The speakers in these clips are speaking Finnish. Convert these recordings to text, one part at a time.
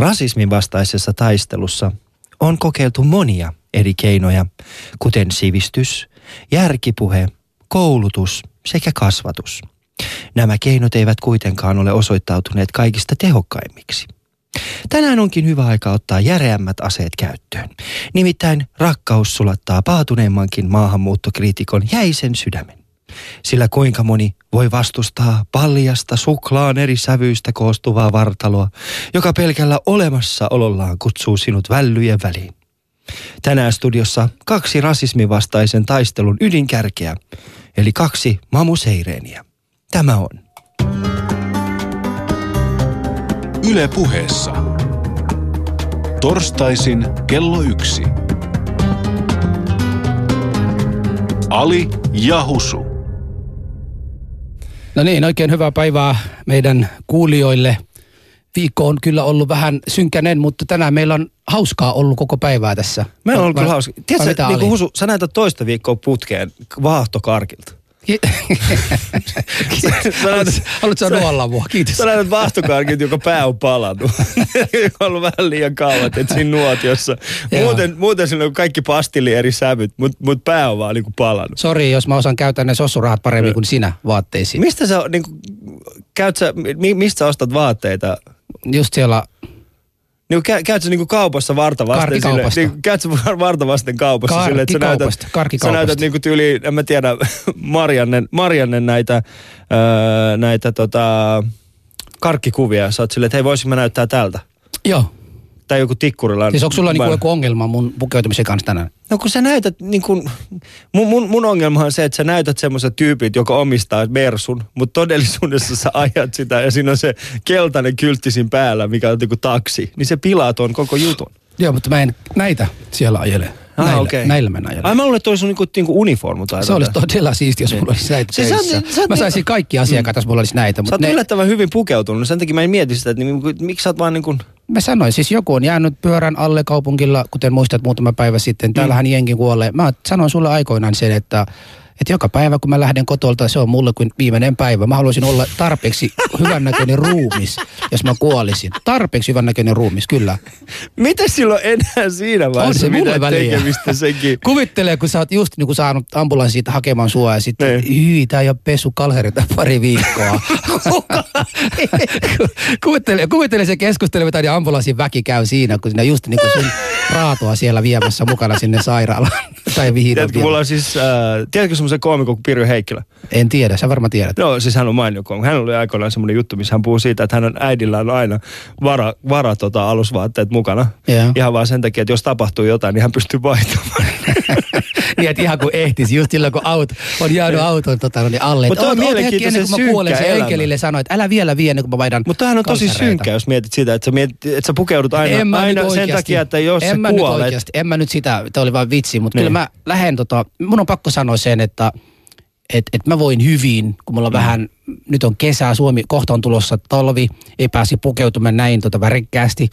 Rasismin vastaisessa taistelussa on kokeiltu monia eri keinoja, kuten sivistys, järkipuhe, koulutus sekä kasvatus. Nämä keinot eivät kuitenkaan ole osoittautuneet kaikista tehokkaimmiksi. Tänään onkin hyvä aika ottaa järeämmät aseet käyttöön. Nimittäin rakkaus sulattaa paatuneemmankin maahanmuuttokriitikon jäisen sydämen. Sillä kuinka moni voi vastustaa paljasta suklaan eri sävyistä koostuvaa vartaloa, joka pelkällä olemassaolollaan kutsuu sinut vällyjen väliin. Tänään studiossa kaksi rasismivastaisen taistelun ydinkärkeä, eli kaksi mamuseireeniä. Tämä on Yle puheessa. Torstaisin kello yksi. Ali ja Husu. No niin, oikein hyvää päivää meidän kuulijoille. Viikko on kyllä ollut vähän synkänen, mutta tänään meillä on hauskaa ollut koko päivää tässä. Meillä on ollut kyllä hauska. vai Tiedätkö, niin kuin? Husu, sä näytät toista viikkoa putkeen vaahtokarkilta. Haluatko- nuolla mua? Kiitos. Sä näytät vaahtokarkilta, joka pää on palannut. joka on ollut vähän liian kauan, että siinä nuotiossa. Muuten, muuten siinä on kaikki pastilli eri sävyt, mutta mut pää on vaan niinku palannut. Sori, jos mä osaan käyttää ne sossurahat paremmin kuin sinä vaatteisiin. Mistä sä, niinku, käyt sä, mi, mistä sä ostat vaatteita? Just siellä, Niin, kä, käyt sä niinku kaupassa varta vasten. Sille, niin, käyt sä varta vasten kaupassa sille, että sä näytät, sä näytät niinku tyyli, en mä tiedä, Mariannen, Mariannen näitä, öö, näitä tota, karkkikuvia. Sä oot silleen, että hei voisin mä näyttää tältä. joo. Tai joku tikkurilla. Siis onko sulla niinku joku ongelma mun pukeutumisen kanssa tänään? No kun sä näytät, niin kun, mun, mun, mun ongelma on se, että sä näytät semmoiset tyypit, joka omistaa Mersun, mutta todellisuudessa sä ajat sitä ja siinä on se keltainen kyltti siinä päällä, mikä on joku taksi, niin se pilaa tuon koko jutun. Joo, mutta mä en näitä siellä ajele. Ah, näillä, okei. näillä mä ajelen. Ai mä luulen, että olisi niinku, niinku uniformu tai Se olisi todella siistiä, jos mulla olisi näitä Siis sä töissä. sä Mä niin- saisin kaikki asiakkaat, jos mulla olisi näitä. Sä oot ne, yllättävän hyvin pukeutunut, sen takia mä en mieti sitä, että niin, miksi sä oot vaan niin kuin... mä sanoin, siis joku on jäänyt pyörän alle kaupungilla, kuten muistat muutama päivä sitten. Täällähän Mm. jengi kuolee. Mä sanoin sulle aikoinaan sen, että että joka päivä, kun mä lähden kotolta, se on mulle kuin viimeinen päivä. Mä haluaisin olla tarpeeksi hyvännäköinen ruumis, jos mä kuolisin. Tarpeeksi hyvännäköinen ruumis, kyllä. Mitä silloin enää siinä vaiheessa se mulle väliä. tekemistä sekin? Kuvittele, kun sä oot just niin saanut ambulanssit hakemaan sua ja sitten Niin. hyi, tää ei ole pesu kalherita pari viikkoa. kuvittele, kuvittele se keskustelu, mitä niiden ambulanssin väki käy siinä, kun sinä just niin kuin sun raatoa siellä viemässä mukana sinne sairaalaan. tai vihdoin Tiedätkö, mulla on siis, äh, tiedätkö semmoisen koomikon kuin Pirjo Heikkilä? En tiedä, sä varmaan tiedät. Joo, siis hän on mainio koomikko. Hän oli aikoinaan semmoinen juttu, missä hän puhuu siitä, että hänen äidillään on aina vara, vara tota, alusvaatteet mukana. Joo. Ihan vaan sen takia, että jos tapahtuu jotain, niin hän pystyy vaihtamaan. niin, että ihan kuin ehtisi, just silloin kun auto, on jäänyt auton tota, niin alle. Mutta on mielenkiintoisen ennen kuin mä kuolen, se enkelille sanoi, että älä vielä vie ennen kuin mä vaihdan Mutta tämähän on tosi synkkä, jos mietit sitä, että sä, mietit, että sä pukeudut aina, En mä aina nyt sen takia, että jos en sä mä nyt kuolet. oikeasti, en mä nyt sitä, tämä oli vain vitsi, mutta Niin. kyllä mä lähden tota, mun on pakko sanoa sen, että et, et mä voin hyvin, kun mulla on vähän, nyt on kesä, Suomi, kohta on tulossa talvi, ei pääsi pukeutumaan näin tota värikkäästi,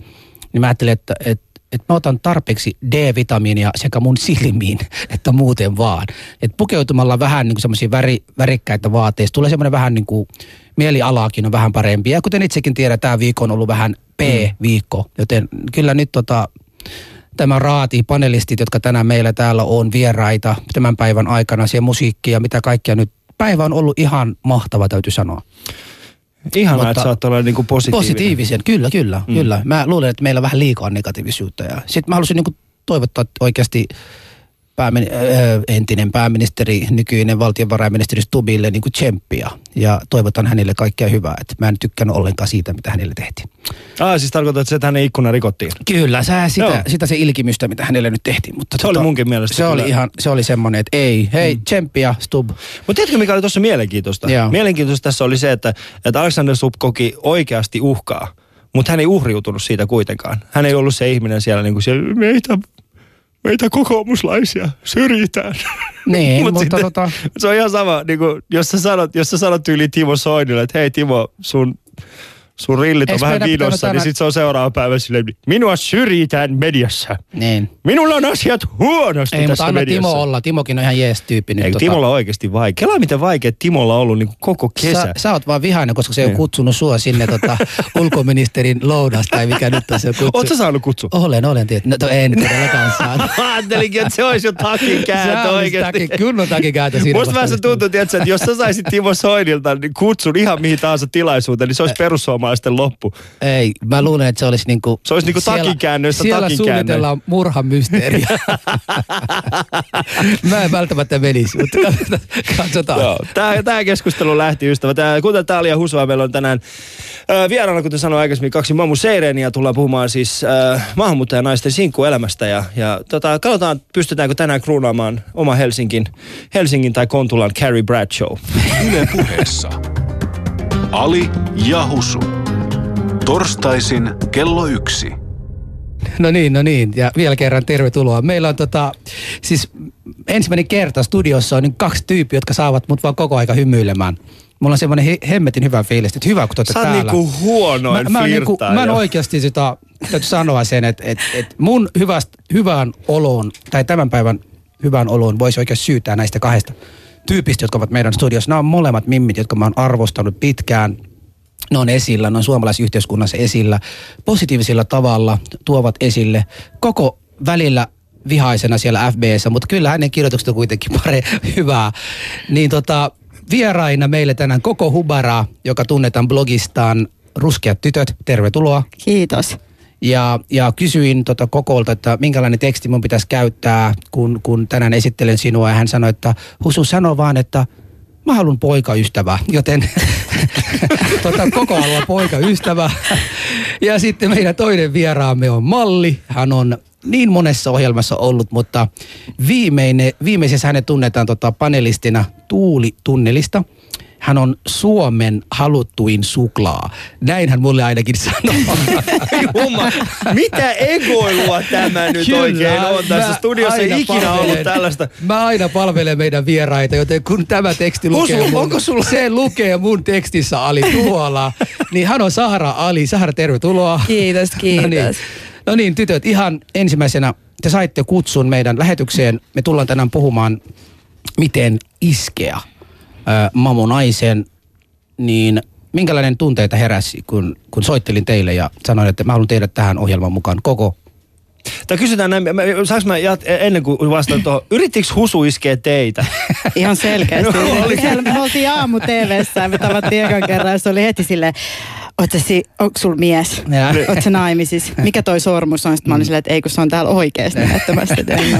niin mä ajattelin, että et, et mä otan tarpeeksi D-vitamiinia sekä mun silmiin, että muuten vaan. Et pukeutumalla vähän niin semmoisia väri, värikkäitä vaatteista, tulee semmoinen vähän niin kuin mielialaakin on vähän parempi. Ja kuten itsekin tiedän, tämä viikko on ollut vähän P-viikko, joten kyllä nyt tota, tämä raati, panelistit, jotka tänään meillä täällä on vieraita tämän päivän aikana, siellä musiikkia, mitä kaikkea nyt. Päivä on ollut ihan mahtava, täytyy sanoa. Ihanaa, Mutta- että sä oot olla niinku positiivinen. Positiivisen, kyllä, kyllä, mm. kyllä. Mä luulen, että meillä on vähän liikaa negatiivisuutta. Ja sitten mä haluaisin niin toivottaa oikeasti päämin, ö, entinen pääministeri, nykyinen valtiovarainministeri Stubille niin tsemppiä. Ja toivotan hänelle kaikkea hyvää. Et mä en tykkännyt ollenkaan siitä, mitä hänelle tehtiin. Ah, siis tarkoitat, että se, että hänen ikkuna rikottiin. Kyllä, sä sitä, Joo. sitä se ilkimystä, mitä hänelle nyt tehtiin. Mutta Se oli munkin mielestä Se oli kyllä. ihan, se oli semmoinen, että ei, hei, mm. tsemppiä, Stub. Mutta tiedätkö, mikä oli tuossa mielenkiintoista? Joo. Mielenkiintoista tässä oli se, että, että Alexander Stubb koki oikeasti uhkaa, mutta hän ei uhriutunut siitä kuitenkaan. Hän ei ollut se ihminen siellä, niin kuin siellä meitä, meitä kokoomuslaisia syrjitään. Niin, Mut mutta sitten- tota, Se on ihan sama, niin kuin, jos, sä sanot, jos sä sanot tyyli Timo Soinille, että hei Timo, sun sun rillit on vähän viinossa, niin sit se on seuraava päivä silleen, minua syrjitään mediassa. Niin. Minulla on asiat huonosti Ei, tässä mutta anna mediassa. Timo olla. Timokin on ihan jees tyyppi nyt. Eikö tota. Timolla on oikeasti vaikea? Kelaa miten vaikea Timolla on ollut niin koko kesä. Sä, sä oot vaan vihainen, koska se ei ole Niin. kutsunut sua sinne tota, ulkoministerin lounas tai mikä nyt on se kutsu. Oot sä saanut kutsu? Olen, olen tietysti. No to, en todellakaan saanut. Mä ajattelinkin, että se olisi jo takin Sä kääntö olisit oikeasti. takin- kunnon takin kääntö siinä Musta vähän se tuntuu, että jos sä saisit Timo Soinilta niin kutsun ihan mihin tahansa tilaisuuteen, niin se olisi perussuomalaisten loppu. Ei, mä luulen, että se olisi niinku... Se olisi niinku takinkäännöistä Siellä takinkäännöin. suunnitellaan murhan mysteeriä. mä en välttämättä menisi, mutta katsotaan. Joo, tää, tää keskustelu lähti ystävä. Tää, kuten tää oli ja Husua, meillä on tänään äh, vieraana, kuten sanoin aikaisemmin, kaksi Mamu Seireniä. Tullaan puhumaan siis äh, maahanmuuttajanaisten sinkkuelämästä. Ja, ja tota, katsotaan, pystytäänkö tänään kruunaamaan oma Helsingin, Helsingin tai Kontulan Carrie Bradshaw. Yle puheessa. Ali ja Husu. Torstaisin kello yksi. No niin, no niin. Ja vielä kerran tervetuloa. Meillä on tota, siis ensimmäinen kerta studiossa on niin kaksi tyyppiä, jotka saavat mut vaan koko aika hymyilemään. Mulla on semmoinen he, hemmetin hyvä fiilis, että hyvä kun te täällä. niinku huonoin mä, mä, oon niinku, mä en oikeasti sitä, täytyy sanoa sen, että et, et mun hyväst, hyvään oloon, tai tämän päivän hyvään oloon voisi oikein syytää näistä kahdesta tyypistä, jotka ovat meidän studiossa. Nämä on molemmat mimmit, jotka mä oon arvostanut pitkään. Ne on esillä, ne on suomalaisyhteiskunnassa esillä. Positiivisella tavalla tuovat esille koko välillä vihaisena siellä FBssä, mutta kyllä hänen kirjoitukset on kuitenkin pare hyvää. Niin tota, vieraina meille tänään koko Hubara, joka tunnetaan blogistaan Ruskeat tytöt, tervetuloa. Kiitos. Ja, ja kysyin tota kokolta, että minkälainen teksti mun pitäisi käyttää, kun, kun tänään esittelen sinua. Ja hän sanoi, että Husu sano vaan, että mä haluan poikaystävää. Joten tota, koko haluaa poikaystävää. Ja sitten meidän toinen vieraamme on Malli. Hän on niin monessa ohjelmassa ollut, mutta viimeine, viimeisessä hänet tunnetaan tota panelistina Tuuli Tunnelista. Hän on Suomen haluttuin suklaa. Näin hän mulle ainakin sanoo. Jumma, mitä egoilua tämä nyt Kyllä, oikein on tässä studiossa? Ei ikinä ollut palvelen- tällaista. Mä aina palvelen meidän vieraita, joten kun tämä teksti lukee mun, onko sulla- se lukee mun tekstissä Ali tuolla, niin hän on Sahara Ali. Sahara, tervetuloa. Kiitos, kiitos. No niin. no niin, tytöt, ihan ensimmäisenä te saitte kutsun meidän lähetykseen. Me tullaan tänään puhumaan, miten iskeä äh, mamu naisen, niin minkälainen tunteita heräsi, kun, kun soittelin teille ja sanoin, että mä haluan tehdä tähän ohjelman mukaan koko Tai kysytään näin, mä- saanko mä jat, ennen kuin vastaan tuohon, yrittikö Husu iskeä teitä? Ihan selkeästi. No, oli. Siellä me oltiin aamu TVssä ja me tavattiin ekan kerran ja se oli heti silleen, Oot sä si- onko sul mies? Oot sä naimisissa? Mikä toi sormus on? Sitten mä olin silleen, että ei kun se on täällä oikeasti näyttämässä.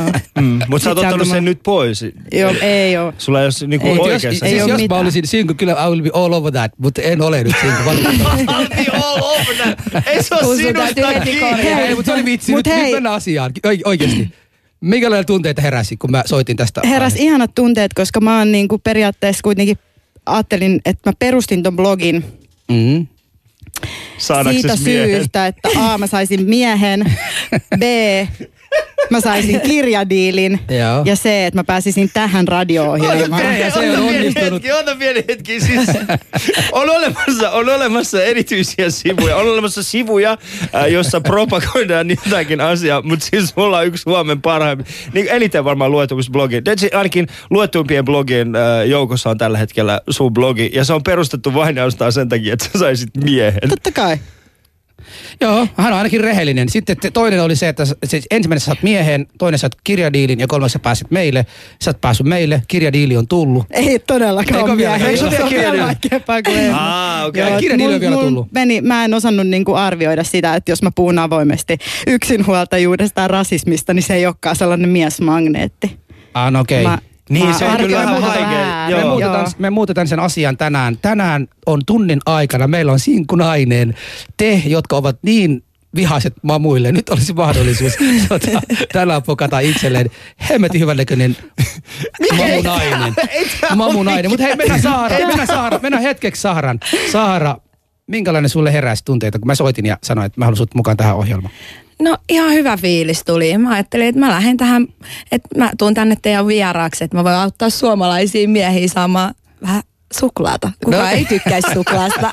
oo. Mm, mutta sä oot ottanut sen mä- nyt pois. Joo, ei oo. Sulla ei ole niinku Ei, jos- oikeassa. ei siis oo jos mä mitään. olisin single, kyllä I will be all over that, mutta en ole nyt single. valitettavasti. Oltiin all over that. Ei se ole sun sinusta kiinni. Ei, mutta se oli vitsi. Mut nyt, nyt hei. mennään asiaan. Oi, oikeasti. Minkälaisia tunteita heräsi, kun mä soitin tästä? Heräs aiheesta? ihanat tunteet, koska mä oon niinku periaatteessa kuitenkin ajattelin, että mä perustin ton blogin Mm. Saadaksesi siitä miehen? syystä, että A, mä saisin miehen, B, mä saisin kirjadiilin Joo. ja C, että mä pääsisin tähän radio-ohjelmaan. Ja se on Ota pieni onnistunut. Hetki, ota pieni hetki. Siis, on, olemassa, on olemassa erityisiä sivuja. On olemassa sivuja, äh, jossa propagoidaan jotakin asiaa, mutta siis mulla on yksi Suomen parhaimpi, niin eniten varmaan luetuksi blogi. Ainakin luetuimpien blogien äh, joukossa on tällä hetkellä sun blogi, ja se on perustettu vain sen takia, että sä saisit miehen. Totta kai. Joo, hän on ainakin rehellinen. Sitten te- toinen oli se, että siis ensimmäinen sä saat miehen, toinen saat kirjadiilin ja kolmas sä pääsit meille. Sä oot päässyt meille, kirjadiili on tullut. Ei todellakaan Eikö vielä? Eikö se vielä vielä kirjadiili? vaikeampaa kuin ennen. Aa, okei. Joo, kirjadiili on vielä tullut. Meni, mä en osannut niinku arvioida sitä, että jos mä puhun avoimesti yksinhuoltajuudesta tai rasismista, niin se ei olekaan sellainen miesmagneetti. Ah, no okei. Mä- Niin, se on kyllä vähän vaikea. väärin. Me Joo. muutetaan, me muutetaan sen asian tänään. Tänään on tunnin aikana, meillä on sinkkunainen. Te, jotka ovat niin vihaiset mamuille, nyt olisi mahdollisuus tota, tänään pokata itselleen hemmetin hyvännäköinen mamunainen. Mamunainen. Mutta hei, mennään Saara, mennään Saara, mennään hetkeksi Saharan. Saara, minkälainen sulle heräsi tunteita, kun mä soitin ja sanoin, että mä haluan sut mukaan tähän ohjelmaan? No ihan hyvä fiilis tuli. Mä ajattelin, että mä lähden tähän, että mä tuun tänne teidän vieraaksi, että mä voin auttaa suomalaisia miehiä saamaan vähän suklaata. Kuka No. no. ei tykkäisi suklaasta.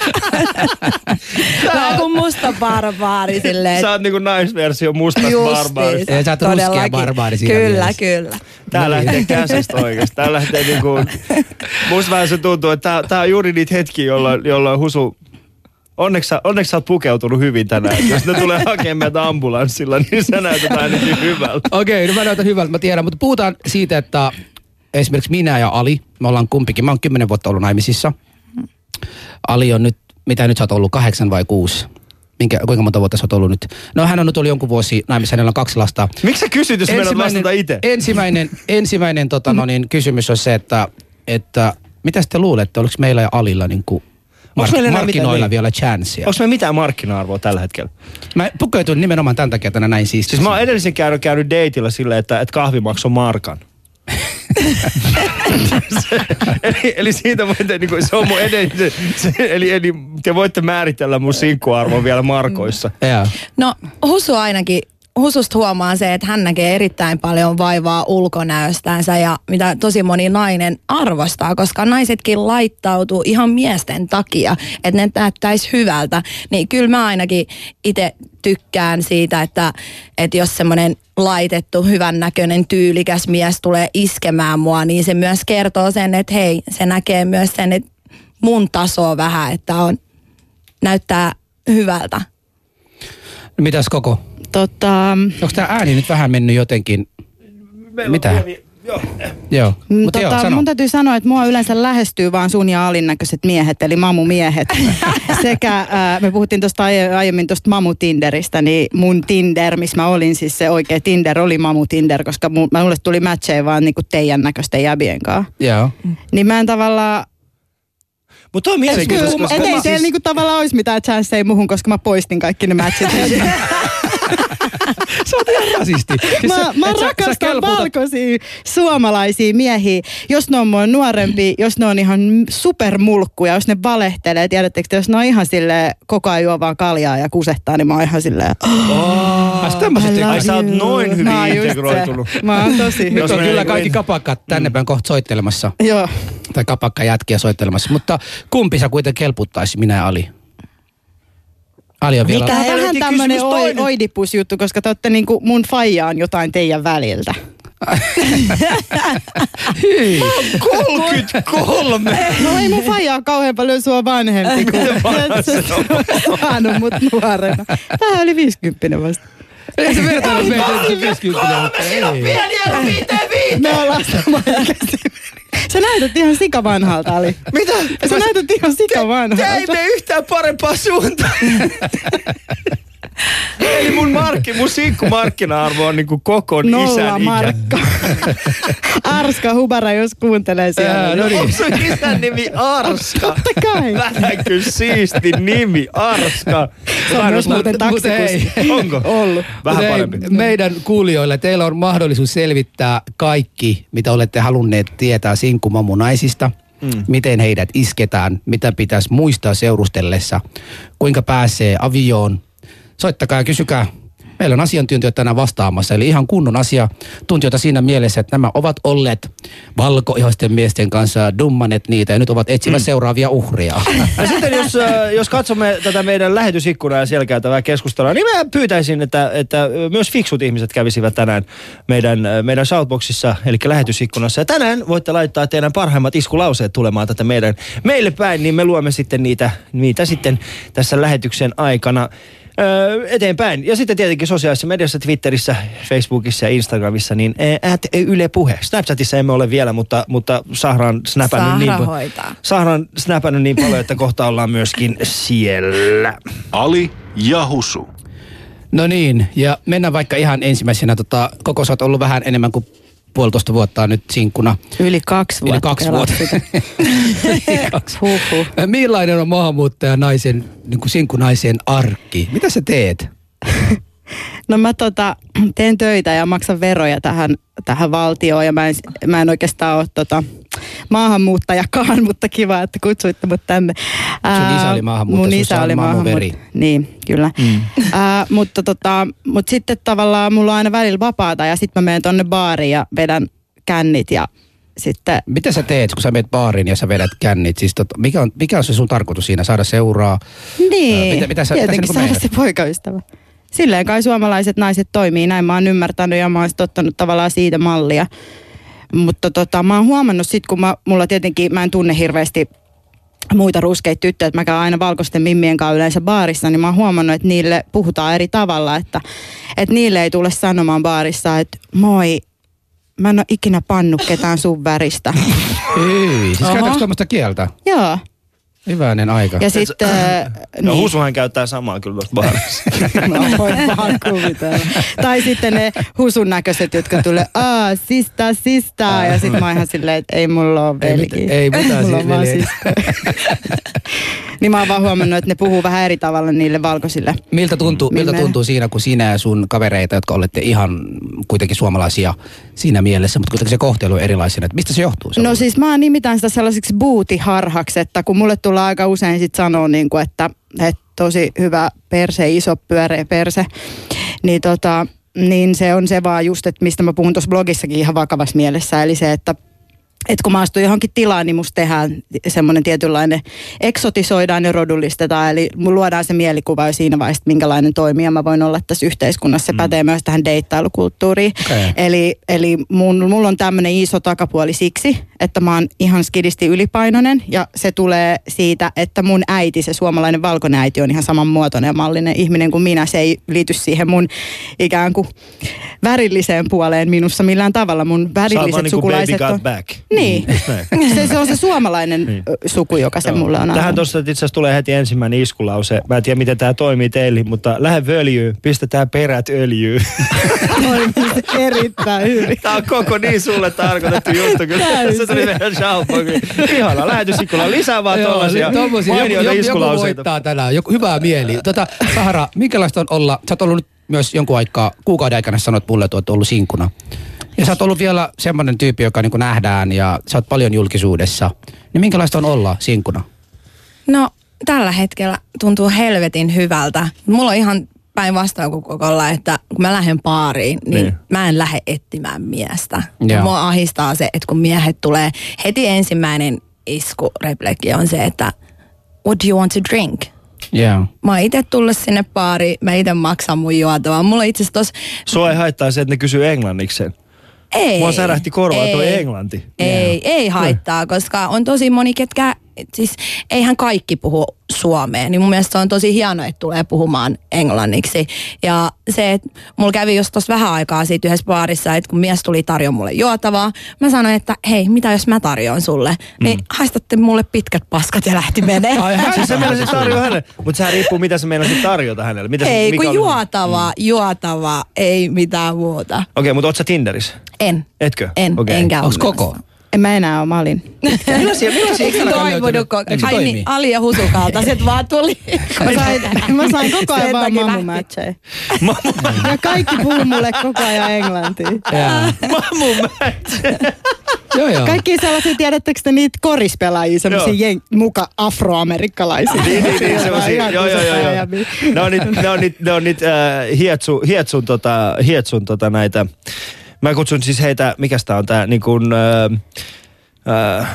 Vähän kuin musta barbaari silleen. Sä oot niinku naisversio mustasta barbaarista. Ja sä oot ruskea barbaari siinä Kyllä, mielessä. kyllä. Tää lähtee käsistä oikeesti. Tää lähtee niinku... Musta vähän se tuntuu, että tää, tää on juuri niitä hetkiä, jolloin, jolloin Husu... Onneksi sä, onneksi sä oot pukeutunut hyvin tänään. Jos ne tulee hakemaan meitä ambulanssilla, niin sä näytät ainakin hyvältä. Okei, no mä näytän hyvältä, mä tiedän, mutta puhutaan siitä, että esimerkiksi minä ja Ali, me ollaan kumpikin, mä oon kymmenen vuotta ollut naimisissa. Ali on nyt, mitä nyt sä oot ollut, kahdeksan vai kuusi? Minkä, kuinka monta vuotta sä oot ollut nyt? No hän on nyt ollut jonkun vuosi naimissa, hänellä on kaksi lasta. Miksi sä kysyt, jos meidän vastata itse? ensimmäinen, ensimmäinen tota, no niin, kysymys on se, että, että mitä te luulette, oliko meillä ja Alilla niin kuin Onks meillä markkinoilla mitään- vielä chanssia? Onko me mitään markkina-arvoa tällä hetkellä? Mä pukeutun nimenomaan tämän takia tänä näin siististi. Siis mä oon edellisen käynyt, käynyt dateilla silleen, että, että kahvi maksoi markan. Eli, eli siitä voitte, niin kuin, se on mun edellinen, se, eli, eli te voitte määritellä mun sinkkuarvon vielä markoissa. Joo. No Husu ainakin, Hususta huomaa se, että hän näkee erittäin paljon vaivaa ulkonäöstänsä ja mitä tosi moni nainen arvostaa, koska naisetkin laittautuu ihan miesten takia, että ne näyttäisi hyvältä. Niin kyllä mä ainakin itse tykkään siitä, että, että jos semmoinen laitettu, hyvän näköinen, tyylikäs mies tulee iskemään mua, niin se myös kertoo sen, että hei, se näkee myös sen, että mun taso on vähän, että on, näyttää hyvältä. Mitäs koko? Tota, Onko tämä ääni nyt vähän mennyt jotenkin? Mitä? Joo. Mutta joo, tota, sano. mun täytyy sanoa, että mua yleensä lähestyy vaan sun ja Alin näköiset miehet, eli mamumiehet. Sekä, ää, me puhuttiin tuosta aie- aiemmin tuosta mamu Tinderistä, niin mun Tinder, missä mä olin, siis se oikea Tinder oli mamu Tinder, koska mu- mulle tuli matcheja vaan niinku teidän näköisten jäbien kanssa. Joo. Niin mä en tavallaan, Mutta on mielenkiintoista, ei mä, teillä niinku tavallaan olisi mitään chanceja muhun, koska mä poistin kaikki ne matchit. Sä oot ihan rasisti. Siis Mä, sä- mä et sä- sä rakastan valkoisia suomalaisia miehiä. Jos ne on mua nuorempi, jos ne on ihan supermulkkuja, jos ne valehtelee, tiedättekö, te, jos ne on ihan sille koko ajan juo vaan kaljaa ja kusettaa, niin mä oon ihan silleen, I love Ai, sä oot noin hyvin se. integroitunut. Mä oon tosi Nyt hyvä. On kyllä kaikki kapakkat tänne päin kohta soittelemassa. Joo. Tai kapakka jätkiä soittelemassa. Mutta kumpi sä kuitenkin kelputtaisi, minä ja Ali? Ali on vielä... Mitä? Tää on vähän toinen. oidipus-juttu, koska te olette niinku, mun faija on jotain teidän väliltä. Hyi. 33! No ei mun faija on kauhean paljon sua vanhempi kuin saanut mut nuorena. Vähän yli 50 vasta. Ei se vertailla meitä 50 mutta ei. Me ollaan samanikäisiä. Sä näytät ihan sikavanhalta, Ali. Mitä? Sä näytät ihan Tää ei sikavanhalta. mene yhtään parempaan suuntaan. Eli mun, markki, mun sinkkumarkkina-arvo on niinku kokon Nolla isän ikä. markka. Arska Hubara, jos kuuntelee siellä. Jaa, no niin. Onko sun isän nimi Arska? Totta kai. Vähän kyllä siisti nimi, Arska. Se on myös muuten Mutta ei. taksikuski. Onko? Ollut. Vähän ei, parempi. Meidän kuulijoille, teillä on mahdollisuus selvittää kaikki, mitä olette halunneet tietää sinkkumamunaisista. Mm. Miten heidät isketään, mitä pitäisi muistaa seurustellessa, kuinka pääsee avioon. Soittakaa ja kysykää. Meillä on asiantuntijoita tänään vastaamassa, eli ihan kunnon asiantuntijoita siinä mielessä, että nämä ovat olleet valkoihoisten miesten kanssa, dummanet niitä ja nyt ovat etsimässä mm. seuraavia uhreja. Ja sitten jos, äh, jos katsomme tätä meidän lähetysikkunaa ja siellä käytävää keskustelua, niin mä pyytäisin, että, että myös fiksut ihmiset kävisivät tänään meidän, äh, meidän shoutboxissa, eli lähetysikkunassa. Ja tänään voitte laittaa teidän parhaimmat iskulauseet tulemaan tätä meidän, meille päin, niin me luomme sitten niitä, niitä sitten tässä lähetyksen aikana öö, eteenpäin. Ja sitten tietenkin sosiaalisessa mediassa, Twitterissä, Facebookissa ja Instagramissa, niin at Yle Puhe. Snapchatissa emme ole vielä, mutta, mutta Sahra on snapannut Sahra niin paljon. hoitaa. Sahra on snapannut niin paljon, että kohta ollaan myöskin siellä. Ali ja Husu. No niin, ja mennään vaikka ihan ensimmäisenä. Tota, koko sä oot ollut vähän enemmän kuin puolitoista vuotta nyt sinkkuna. Yli kaksi vuotta. Yli kaksi vuotta. Yli kaksi. Millainen on maahanmuuttaja naisen, niin kuin sinkkunaisen arkki? Mitä sä teet? No mä tota, teen töitä ja maksan veroja tähän, tähän valtioon ja mä en, mä en oikeastaan ole tota, maahanmuuttajakaan, mutta kiva, että kutsuitte mut tänne. Sun isä oli maahanmuuttaja, Mun isä oli maahanmuuttaja. Niin, kyllä. Mm. Ää, mutta, tota, mutta sitten tavallaan mulla on aina välillä vapaata ja sitten mä menen tonne baariin ja vedän kännit ja sitten Mitä sä teet, kun sä meet baariin ja sä vedät kännit? Siis tota, mikä, on, mikä on se sun tarkoitus siinä? Saada seuraa? Niin, Ää, mitä- mitä sä- tietenkin mitä sä saada niinku se poikaystävä. Silleen kai suomalaiset naiset toimii, näin mä oon ymmärtänyt ja mä oon ottanut tavallaan siitä mallia. Mutta tota, mä oon huomannut sit, kun mä, mulla tietenkin, mä en tunne hirveästi muita ruskeita tyttöjä, että mä käyn aina valkoisten mimmien kanssa yleensä baarissa, niin mä oon huomannut, että niille puhutaan eri tavalla, että, että niille ei tule sanomaan baarissa, että moi, mä en ole ikinä pannut ketään sun väristä. Ei, siis Oho. käytätkö tuommoista kieltä? Joo. Hyvänen aika. Ja sitten... No niin. Husuhan käyttää samaa kyllä tuosta baarissa. Mä voin vaan kuvitella. Tai sitten ne husun näköiset, jotka tulee, aa, sista, sista. Ja sitten mä oon ihan silleen, että ei mulla ole Ei velki. mit- ei mitään mulla on sisko. niin mä oon vaan huomannut, että ne puhuu vähän eri tavalla niille valkoisille. Miltä tuntuu, miltä tuntuu siinä, kun sinä ja sun kavereita, jotka olette ihan kuitenkin suomalaisia siinä mielessä, mutta kuitenkin se kohtelu on erilaisena. Että mistä se johtuu? Se No siis mä nimitän sitä sellaiseksi buutiharhaksi, että kun mulle tulee aika usein sit sanoa, niin kuin, että, että tosi hyvä perse, iso pyöreä perse, niin, tota, niin se on se vaan just, että mistä mä puhun tuossa blogissakin ihan vakavassa mielessä, eli se, että että kun mä astun johonkin tilaan, niin musta tehdään semmoinen tietynlainen, eksotisoidaan ja rodullistetaan, eli luodaan se mielikuva jo siinä vaiheessa, että minkälainen toimija mä voin olla tässä yhteiskunnassa. Se pätee myös tähän deittailukulttuuriin. Okei. Eli, eli mun, mulla on tämmöinen iso takapuoli siksi, että mä oon ihan skidisti ylipainoinen ja se tulee siitä, että mun äiti, se suomalainen valkoinen äiti on ihan samanmuotoinen ja mallinen ihminen kuin minä. Se ei liity siihen mun ikään kuin värilliseen puoleen minussa millään tavalla. Mun värilliset niinku sukulaiset baby got on... back. Niin. Se, se on se suomalainen Niin. suku, joka se mulle on Tähän tuossa itse asiassa tulee heti ensimmäinen iskulause. Mä en tiedä, miten tämä toimii teille, mutta lähde öljyyn, pistetään perät öljyyn. Toimii erittäin hyvin. Tämä on koko niin sulle tarkoitettu juttu. Kyllä Täysin. se tuli meidän shaupoon. Ihana lähetysikkulla. Lisää vaan tommosia. Joku, mainioita joku, joku iskulauseita. voittaa tänään. Joku, hyvää mieli. Tota, Sahara, minkälaista on olla, sä oot ollut nyt myös jonkun aikaa, kuukauden aikana sanoit mulle, että oot ollut sinkuna. Ja sä oot ollut vielä semmoinen tyyppi, joka niin nähdään ja sä oot paljon julkisuudessa. Niin minkälaista on olla sinkuna? No tällä hetkellä tuntuu helvetin hyvältä. Mulla on ihan päinvastoin kuin kokolla, että kun mä lähden baariin, niin, Niin. mä en lähde etsimään miestä. Joo. Mua ahistaa se, että kun miehet tulee, heti ensimmäinen isku replekki on se, että what do you want to drink? Yeah. Mä oon itse tullut sinne baariin, mä itse maksan mun juotavaa. Mulla itse asiassa tos, Sua ei haittaa se, että ne kysyy englanniksi sen. ei. Mua särähti korvaan toi ei. englanti. Ei, ei haittaa, koska on tosi moni, ketkä, siis eihän kaikki puhu suomea, niin mun mielestä se on tosi hienoa, että tulee puhumaan englanniksi. Ja se, että mulla kävi just tossa vähän aikaa siitä yhdessä baarissa, että kun mies tuli tarjoamaan mulle juotavaa, mä sanoin, että hei, mitä jos mä tarjoan sulle? Niin haistatte mulle pitkät paskat ja lähti menee. Ai, hän Siis sen tarjoa hänelle, mutta sehän riippuu mitä sä meinasit tarjota hänelle. Mitä, ei, mikä kun juotavaa, juotavaa, ei mitään muuta. Okei, mutta oot sä Tinderissä? En. Etkö? En, Okei. enkä Onks ole koko? En mä enää ole, mä olin. Millaisia, millaisia Eikö toivonut, se ai toimi? niin, Ali ja Husukalta, sit vaan tuli. Mä sain, mä sain koko ajan vaan takia mamumatcheja. Ja kaikki puhuu mulle koko ajan englantia. Yeah. Mamun Joo, joo. Kaikki sellaisia, tiedättekö te niitä korispelaajia, sellaisia jen, muka afroamerikkalaisia. Niin, niin, niin, Ihan semmosia, joo, joo, joo, joo. Ne on niitä, ne on niitä, ne on niitä äh, hietsu, hietsun, tota, hietsun tota näitä, mä kutsun siis heitä, mikäs tää on tää, niin kuin, äh, äh,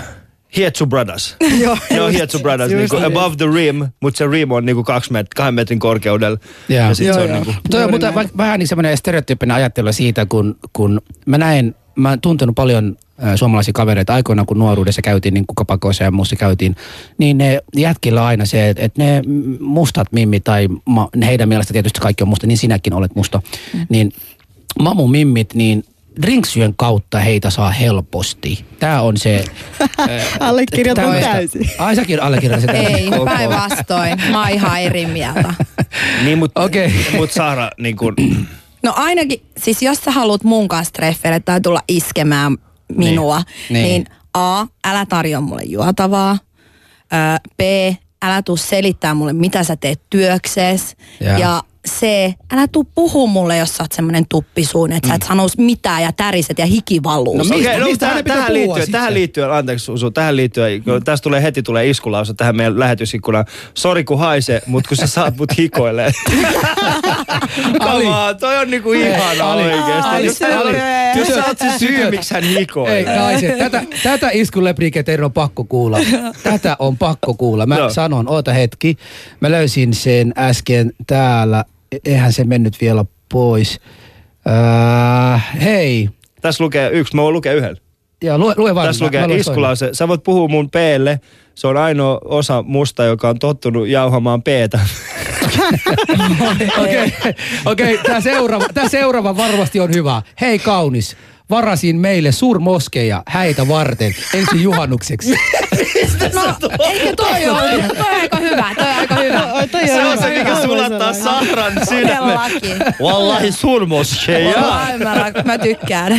Hietsu Brothers. Joo, Ne on Hietsu Brothers, niinku niin. above the rim, mutta se rim on niinku kaksi met, kahden metrin korkeudella. Joo. Ja sit Joo, se on joo. niinku, Toi on mutta vähän niin semmoinen stereotyyppinen ajattelu siitä, kun, kun mä näin, mä oon tuntenut paljon äh, suomalaisia kavereita aikoinaan, kun nuoruudessa käytiin, niin kuin kapakoissa ja muussa käytiin, niin ne jätkillä on aina se, että, että ne mustat mimmit tai ma, heidän mielestä tietysti kaikki on musta, niin sinäkin olet musta, mm. niin mamu mimmit, niin drinksyön kautta heitä saa helposti. Tämä on se... äh, Allekirjoitan täysin. Ai säkin allekirjoitat sitä? Ei, päinvastoin. Mä oon ihan eri mieltä. niin, mutta Okei. mut Saara, niin kuin, No ainakin, siis jos sä haluat mun kanssa treffeille tai tulla iskemään minua, Niin. niin, niin A, älä tarjoa mulle juotavaa. Ö, B, älä tuu selittää mulle, mitä sä teet työksees. Ja. Ja, se, älä tuu puhu mulle, jos sä oot semmonen tuppisuun, että sä et sanois mitään ja täriset ja hiki valuu. No No, mistä- Okei, no, mistä tähän, tähän, liittyen, sitten? tähän liittyen, anteeksi Usu, tähän liittyen, kun tästä tulee heti tulee iskulause tähän meidän lähetysikkunaan. Sori kun haise, mutta kun sä saat mut hikoilee. Ali. On, toi on niinku ihana Ali. oikeesti. Ali, Jos, Ali. jos sä oot se syy, miksi hän Ei, hikoilee. naiset, tätä, tätä iskulepriikkiä teidän on pakko kuulla. Tätä on pakko kuulla. Mä Joo. sanon, oota hetki. Mä löysin sen äsken täällä. E- Eihän se mennyt vielä pois. Äh, hei. Tässä lukee yksi, mä voin lukea yhden. Ja lue, lue vaan. Tässä lukee iskulause. Sä voit puhua mun peelle. Se on ainoa osa musta, joka on tottunut jauhamaan peetä. Okei, okei. Tää seuraava, tää seuraava varmasti on hyvä. Hei kaunis. Varasin meille suurmoskeja häitä varten ensi juhannukseksi. no eikö toi ole, toi on aika hyvä, toi on aika hyvä. Oi, toi Se on hyvä. se, mikä sulattaa Sahran sydämen. Wallahi surmoskeja. Ai, mä, mä tykkään.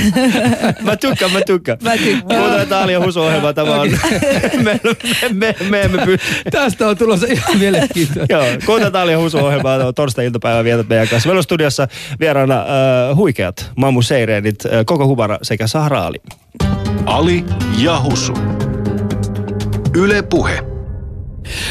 Mä tykkään, mä tykkään. Mä tykkään. Kuuntele Taalia Husu-ohjelma, tämä on, me, me, me, me emme pysty. Tästä on tulossa ihan mielenkiintoinen. Joo, kuuntele Taalia Husu-ohjelmaa, tämä on torstai-iltapäivä vietät meidän kanssa. Meillä on studiossa vieraana äh, huikeat Mamu Seireenit, äh, koko Huvara sekä Sahraali. Ali ja Husu. Yle Puhe.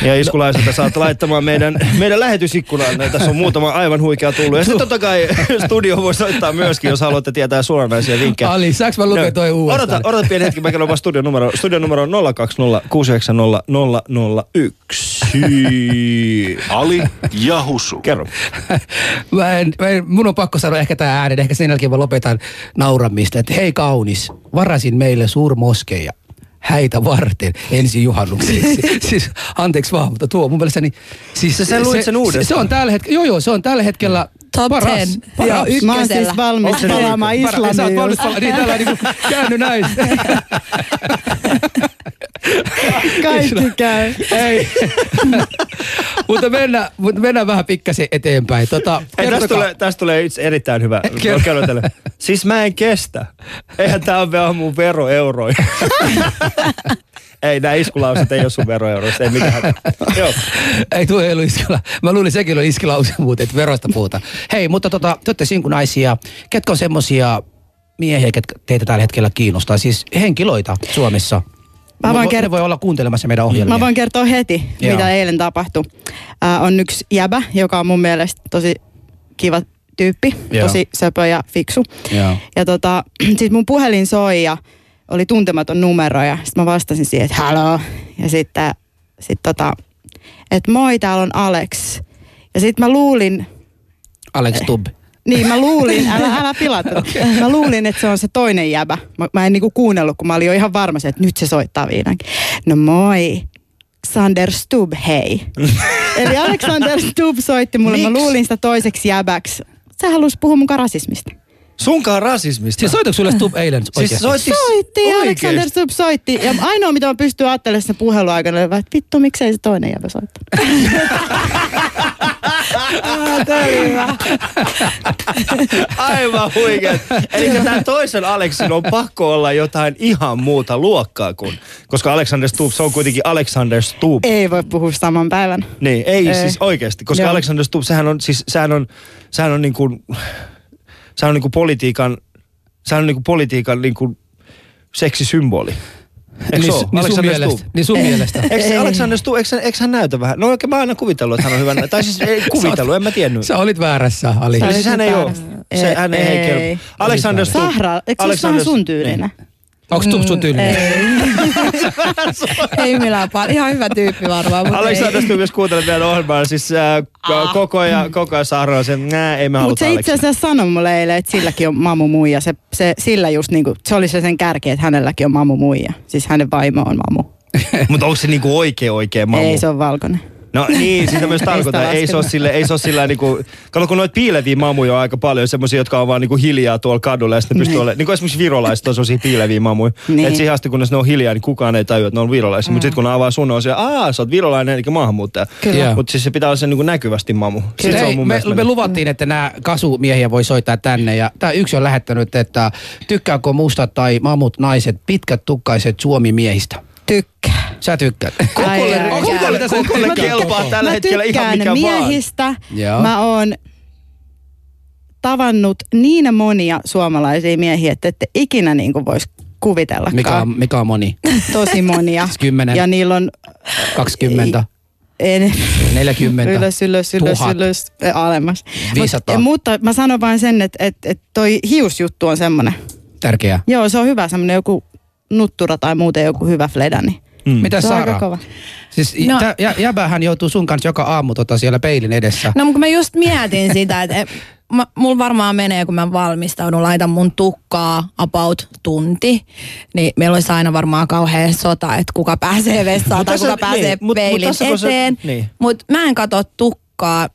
Ja iskulaiselta saat laittamaan meidän, meidän lähetysikkunaan. Tässä on muutama aivan huikea tullut. Ja sitten totta kai studio voi soittaa myöskin, jos haluatte tietää suoranaisia vinkkejä. Ali, saaks mä lukea No, toi uudestaan? Odota, odota pieni hetki, mä kerron vaan studion numero. Studion numero on 020690001. Ali ja Husu. Kerro. Mä en, mä en, mun on pakko sanoa ehkä tää äänen, ehkä sen jälkeen mä lopetan nauramista, että hei kaunis, varasin meille suurmoskeja häitä varten ensi juhannukseksi. siis anteeksi vaan, mutta tuo mun mielestäni... Siis Sä- sä luit sen se, se, on tällä hetkellä, joo joo, se on tällä hetkellä Top paras. 10. paras. Joo, Mä oon siis valmis Onko se niin? palaamaan Para- Sä oot islamiin. valmis just. pala- niin tällä niin kuin käänny näin. Kaikki käy. Ei. mutta, mennään, mutta mennään vähän pikkasen eteenpäin. Tota, Hei, tästä tulee, tästä tulee itse erittäin hyvä. Kerro. Siis mä en kestä. Eihän tää ole vielä mun veroeuroja. ei, nämä iskulauset ei ole sun veroeuroista, ei mitään. Joo. Ei tuo ei ollut iskela. Mä luulin sekin oli iskelause muuten, että veroista puhutaan. Hei, mutta tota, te olette sinkunaisia. Ketkä on semmosia miehiä, ketkä teitä tällä hetkellä kiinnostaa? Siis henkilöitä Suomessa. Mä voin kert- voi olla kuuntelemassa meidän ohjelmia. Mä voin kertoa heti, Joo. mitä eilen tapahtui. Äh, on yksi jäbä, joka on mun mielestä tosi kiva tyyppi, Joo. tosi söpö ja fiksu. Joo. Ja tota, siis mun puhelin soi ja oli tuntematon numero ja sitten mä vastasin siihen, että haloo. Ja sitten sit tota, että moi, täällä on Alex. Ja sitten mä luulin, Alex Tubb. niin mä luulin, älä, älä pilata. Mä luulin, että se on se toinen jäbä. Mä, mä en niinku kuunnellut, kun mä olin jo ihan varma, että nyt se soittaa viidankin. No moi, Sander Stubb, hei. Eli Alexander Stubb soitti mulle, mä Miksi? luulin sitä toiseksi jäbäksi. Se halusi puhua mukaan rasismista. Sunkaan rasismista. Siis soitako sulle Stubb eilen Siis soitti, Soitti? Alexander Stubb soitti. Ja ainoa, mitä mä pystyn ajattelemaan sen puhelun aikana, että vittu, miksei se toinen jäbä. Tämä oli hyvä. Aivan huikeet. Eli tämän toisen Aleksin on pakko olla jotain ihan muuta luokkaa kuin, koska Alexander Stubb, se on kuitenkin Alexander Stubb. Ei voi puhua saman päivän. Niin, ei, Ei. siis oikeasti, koska Joo. Alexander Stubb, sehän on, siis, sehän on, sehän on niin kuin, sehän on niin kuin politiikan, sehän on niin kuin politiikan niin kuin seksisymboli. Eikö niin, ole? niin, sun mielestä, niin sun mielestä. Eikö se. Alexander eikö, hän- eikö hän näytä vähän? No oikein mä oon aina kuvitellut, että hän on hyvä. Tai siis ei kuvitellut, en mä tiennyt. Sä olit väärässä, Ali. Sä siis hän ei ole, se, hän ei, ei. ei kelpo. Alexander Stubb. Sahra, eikö se ole sun tyylinen? Onko Stubb sun tyylinen? Ei millään paljon. Ihan hyvä tyyppi varmaan, Alexander ei. Stubb, jos kuuntelet meidän ohjelmaa, siis äh, ko- koko ajan, koko ajan Sahra on se, nää, ei me Mutta se itse asiassa sanoi mulle eilen, että silläkin on mamu muija. Se, se, sillä just niinku, se oli se sen kärki, että hänelläkin on mamu muija. Siis hänen vaimo on mamu. Mutta onko se niinku oikea oikea mamu? Ei, se on valkoinen. No niin, sitä myös tarkoitan. Ei se ole sille, ei se ole sillä niinku, kato kun noita piileviä mamuja on aika paljon, semmoisia, jotka on vaan niinku hiljaa tuolla kadulla ja sitten ne pystyy Niin. olemaan, niin kuin esimerkiksi virolaiset on semmoisia piileviä mamuja. Niin. Et siihen asti kunnes ne on hiljaa, niin kukaan ei tajua, että ne on virolaisia. Mm. Mutta sitten kun ne avaa sun, on se, aa, sä oot virolainen, eli maahanmuuttaja. Kyllä. Mutta siis se pitää olla se niinku näkyvästi mamu. Siis se on hei, mun me, mielestä me luvattiin, että nämä kasumiehiä voi soittaa tänne. Ja tämä yksi on lähettänyt, että tykkääkö mustat tai mamut naiset pitkät tukkaiset suomimiehistä? Tykkää. Sä tykkäät. Ai, ai, Onko ai. kukaan tässä Kukolle tykkää kelpaa koko? tällä mä hetkellä ihan mikä vaan. miehistä. Joo. Mä oon tavannut niin monia suomalaisia miehiä, että ette ikinä niin kuin voisi kuvitellakaan. Mikä on, mikä on moni? Tosi monia. Siis Kymmenen, Ja niillä on 20, en, 40, ylös, ylös, ylös, tuhat. ylös, alemmas. 500. Mut, mutta mä sanon vain sen, että et, et toi hiusjuttu on semmoinen. Tärkeää. Joo, se on hyvä semmoinen joku nuttura tai muuten joku hyvä fleda. Niin Mm. Mitä se on aika Saara? kova. Siis No. jä, jäbähän joutuu sun kanssa joka aamu tota siellä peilin edessä. No kun mä just mietin sitä, että et, mä, mulla varmaan menee, kun mä valmistaudun, laitan mun tukkaa about tunti, niin meillä olisi aina varmaan kauhean sota, että kuka pääsee vessaan Mut tai kuka pääsee niin, mut- mut peilin kun se- eteen. niin. Mutta mä en katso tukkaa.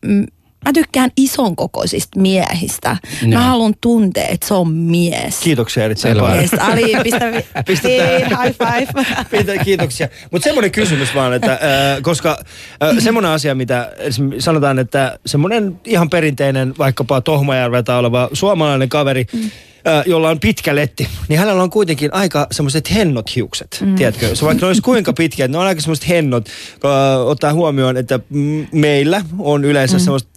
Mä tykkään ison kokoisista miehistä. Joo. Mä haluan tuntea, että se on mies. Kiitoksia erittäin paljon. Yes, Ali, pistä. Hei, high five. Pitä- Kiitoksia. Mutta semmoinen kysymys vaan, että äh, koska äh, semmoinen asia, mitä sanotaan, että semmoinen ihan perinteinen vaikkapa Tohmajärveltä oleva suomalainen kaveri, mm. Jolla on pitkä letti, niin hänellä on kuitenkin aika semmoiset hennot hiukset, mm. tiedätkö? Se vaikka ne olisi kuinka pitkät, ne on aika semmoiset hennot, kun ottaa huomioon, että meillä on yleensä mm. semmoiset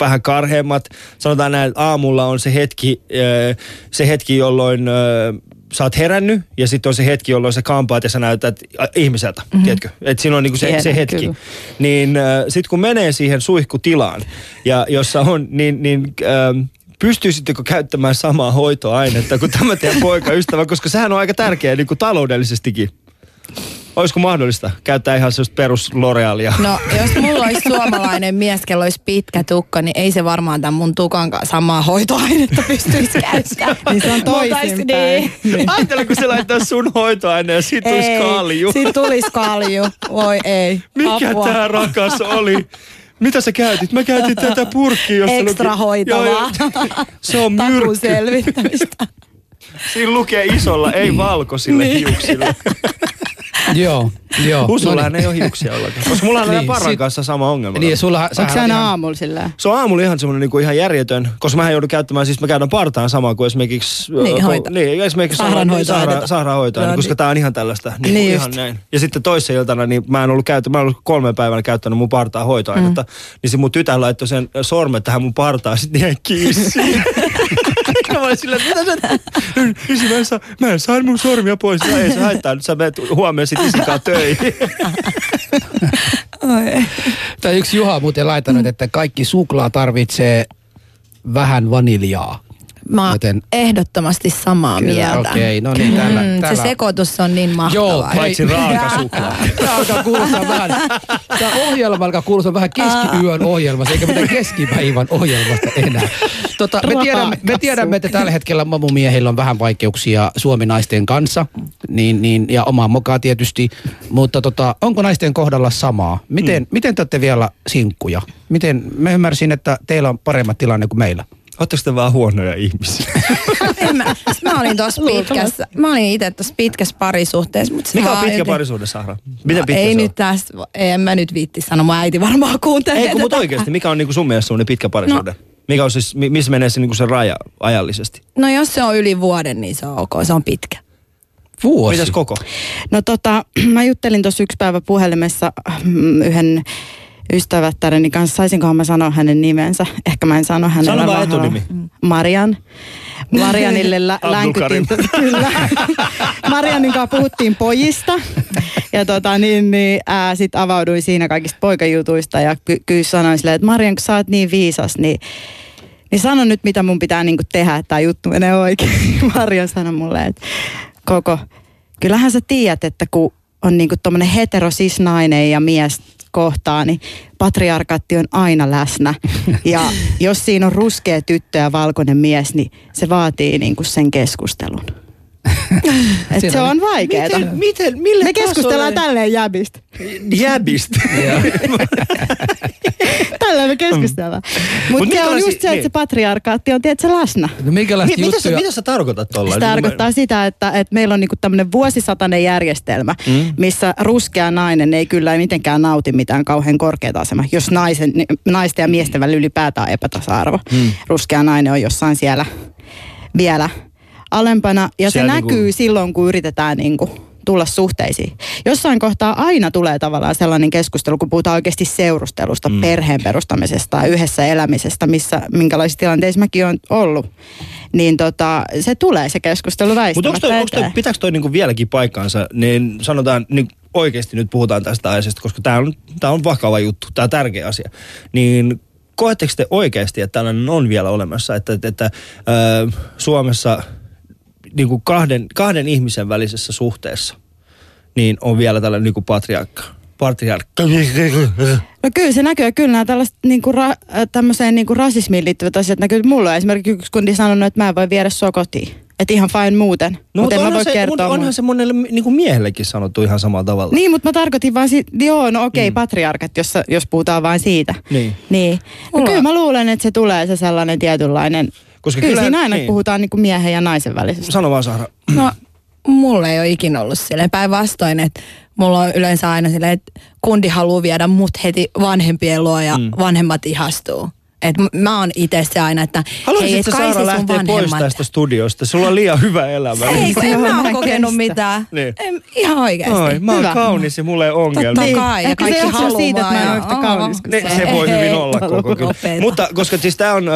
vähän karheammat. Sanotaan näin, että aamulla on se hetki, se hetki jolloin sä oot herännyt ja sitten on se hetki, jolloin sä kampaat ja sä näytät äh, ihmiseltä, mm-hmm. tiedätkö? Että siinä on niinku se, se hetki. kyllä. Niin äh, sitten kun menee siihen suihkutilaan ja jossa on, niin, niin äh, pystyisittekö käyttämään samaa hoitoainetta kuin tämä teidän poikaystävä, koska sehän on aika tärkeä niin kuin taloudellisestikin. Olisiko mahdollista käyttää ihan sellaista perus L'Orealia? No, jos mulla olisi suomalainen mies, kello olisi pitkä tukka, niin ei se varmaan tämän mun tukan kanssa samaa hoitoainetta pystyisi käyttämään. Niin se on toisinpäin. Niin. Ajattele, kun se laittaa sun hoitoaine ja siitä tulisi kalju. Siitä tulisi kalju. Voi ei. Mikä Apua. tää rakas oli? Mitä sä käytit? Mä käytin tätä purkkia, jossa Ekstra luki- hoitavaa. Joo, joo. Se on myrkky. selvittämistä. Siinä lukee isolla, ei valkoisille Niin. hiuksille. Joo, joo. Husullahan No ei ole hiuksia ollenkaan. Koska mulla on Niin, niin, Parran sit- kanssa sama ongelma. Niin, sulla, Onko se on aina ihan- aamulla sillä? Se on aamulla ihan semmoinen niinku ihan järjetön, koska mä joudun käyttämään, siis mä käytän partaan samaa kuin esimerkiksi... Niin, ö, hoita- Niin, esimerkiksi Sairaanhoitoainetta. saira, sairaanhoitoa, Joo, koska niin. tää on ihan tällaista. Niin, Niin ihan näin. Ja sitten toissa iltana, niin mä en ollut käytä, mä en ollut kolme päivänä käyttänyt mun partaa hoitoainetta. Mm. Niin se mun tytär laittoi sen sormet tähän mun partaan, sitten jäi kiinni. Silleen, että mitä sä... Isi, mä en, saa, mä en saa mun sormia pois. No, ei se haittaa, nyt sä menet huomenna sit isikaan töihin. Tai yksi Juha on muuten laittanut, että kaikki suklaa tarvitsee vähän vaniljaa. Mä oon Joten- ehdottomasti samaa Kyllä, mieltä. okei, no niin, tällä- Mm, tällä- Se sekoitus on niin mahtavaa. Joo, Paitsi raakasuklaa. Tämä alkaa kuulostaa vähän, tämä ohjelma alkaa kuulostaa vähän keskiyön ohjelmasta, eikä mitään keskipäivän ohjelmasta enää. Tota, me, tiedämme, me tiedämme, että tällä hetkellä mamumiehillä on vähän vaikeuksia suominaisten kanssa, niin, niin, ja omaa mokaa tietysti, mutta tota, onko naisten kohdalla samaa? Miten, mm. miten te olette vielä sinkkuja? Miten, mä ymmärsin, että teillä on paremmat tilanne kuin meillä. Oletteko te vaan huonoja ihmisiä? En mä, mä olin tuossa pitkässä, mä olin itse tuossa pitkässä parisuhteessa. Mutta Mikä on pitkä joten- parisuhde, Sahra? Miten No, pitkä ei se on? nyt tästä, en mä nyt viitti sanoa, mun äiti varmaan kuuntelee Ei, kun mut tätä. oikeasti, mikä on niinku sun mielestä sun pitkä parisuhde? No. Mikä on siis, mi- missä menee se, niinku se raja ajallisesti? No jos se on yli vuoden, niin se on ok, se on pitkä. Vuosi. Mitäs koko? No tota, mä juttelin tuossa yksi päivä puhelimessa mm, yhden ystävättäreni kanssa. Saisinkohan mä sanoa hänen nimensä? Ehkä mä en sano hänellä. Sano vaan etunimi. Marian. Marianille lä- länkytin. Kyllä. Marianin kanssa puhuttiin pojista. Ja tota niin, niin ää, sit avauduin siinä kaikista poikajutuista ja ky- kyllä sanoin silleen, että Marian, kun sä oot niin viisas, niin niin sano nyt, mitä mun pitää niinku tehdä, että tämä juttu menee oikein. Marja sanoi mulle, että koko, kyllähän sä tiedät, että kun on niinku tommonen heterosis nainen ja mies kohtaa, niin patriarkaatti on aina läsnä. Ja jos siinä on ruskea tyttö ja valkoinen mies, niin se vaatii niinku sen keskustelun. Et se on vaikeeta. Miten, miten, mille Me keskustellaan tasolle- tälleen jäbistä. Jäbistä. Tälleen me keskustellaan. Mutta se on just se, että se niin. patriarkaatti on tietysti läsnä. No minkälaista Mi- mitä, sä, juttuja? mitä sä tarkoitat tuolla? Se tarkoittaa sitä, että, että meillä on niinku tämmöinen vuosisatainen järjestelmä, mm. missä ruskea nainen ei kyllä mitenkään nauti mitään kauhean korkeata asemaa. Jos naisen, naisten ja miesten välillä ylipäätään epätasa-arvo. Mm. Ruskea nainen on jossain siellä vielä alempana. Ja Siellä se niinku- näkyy silloin, kun yritetään niinku tulla suhteisiin. Jossain kohtaa aina tulee tavallaan sellainen keskustelu, kun puhutaan oikeasti seurustelusta, mm. perheen perustamisesta ja yhdessä elämisestä, missä, minkälaisissa tilanteissa mäkin olen ollut. Niin tota, se tulee se keskustelu Mutta väistämättä eteen. pitääkö toi niinku vieläkin paikkaansa, niin sanotaan, niin oikeasti nyt puhutaan tästä aiheesta, koska tämä on, tää on vakava juttu, tämä on tärkeä asia. Niin koetteko te oikeasti, että tällainen on vielä olemassa, että, että, että ö, Suomessa niin kuin kahden, kahden ihmisen välisessä suhteessa niin on vielä tällainen niin kuin patriarkka? Patriarkka. No kyllä se näkyy. Kyllä nämä tällaiset niinku ra, äh, tämmöiseen niinku rasismiin liittyvät asiat näkyy. Mulla on esimerkiksi yksi kundi sanonut, että mä en voi viedä sua kotiin. Että ihan fine muuten. No, mutta mutta en mä onhan, voi se, kertoa. on, onhan mun- se monelle niin kuin miehellekin sanottu ihan samalla tavalla. Niin, mutta mä tarkoitin vaan siitä, joo, no okei, mm. patriarkat, jos, jos puhutaan vain siitä. Niin. Niin. No kyllä mä luulen, että se tulee se sellainen tietynlainen, Koska kyllä kyllähän- siinä aina niin. puhutaan niinku miehen ja naisen välisestä. Sano vaan Saara. No, mulla ei ole ikinä ollut silleen päinvastoin, että mulla on yleensä aina silleen, että kundi haluaa viedä mut heti vanhempien luo ja mm. vanhemmat ihastuu. Et mä oon itse se aina, että hei, Haluaisitko et sä kai Saara se sun lähteä pois tästä studiosta? Sulla on liian hyvä elämä. Ei, kun en mä mä oo en kokenut kestä. mitään. Niin. En, ihan oikeasti. Oi, mä oon Hyvä. kaunis ja mulla ei ongelmia. Totta kai, ja Ehkä se kaikki johtuu haluaa. siitä, että mä ole yhtä kaunis kuin Ne, se voi hyvin Ei, olla koko kyllä. Mutta koska siis tää on äh,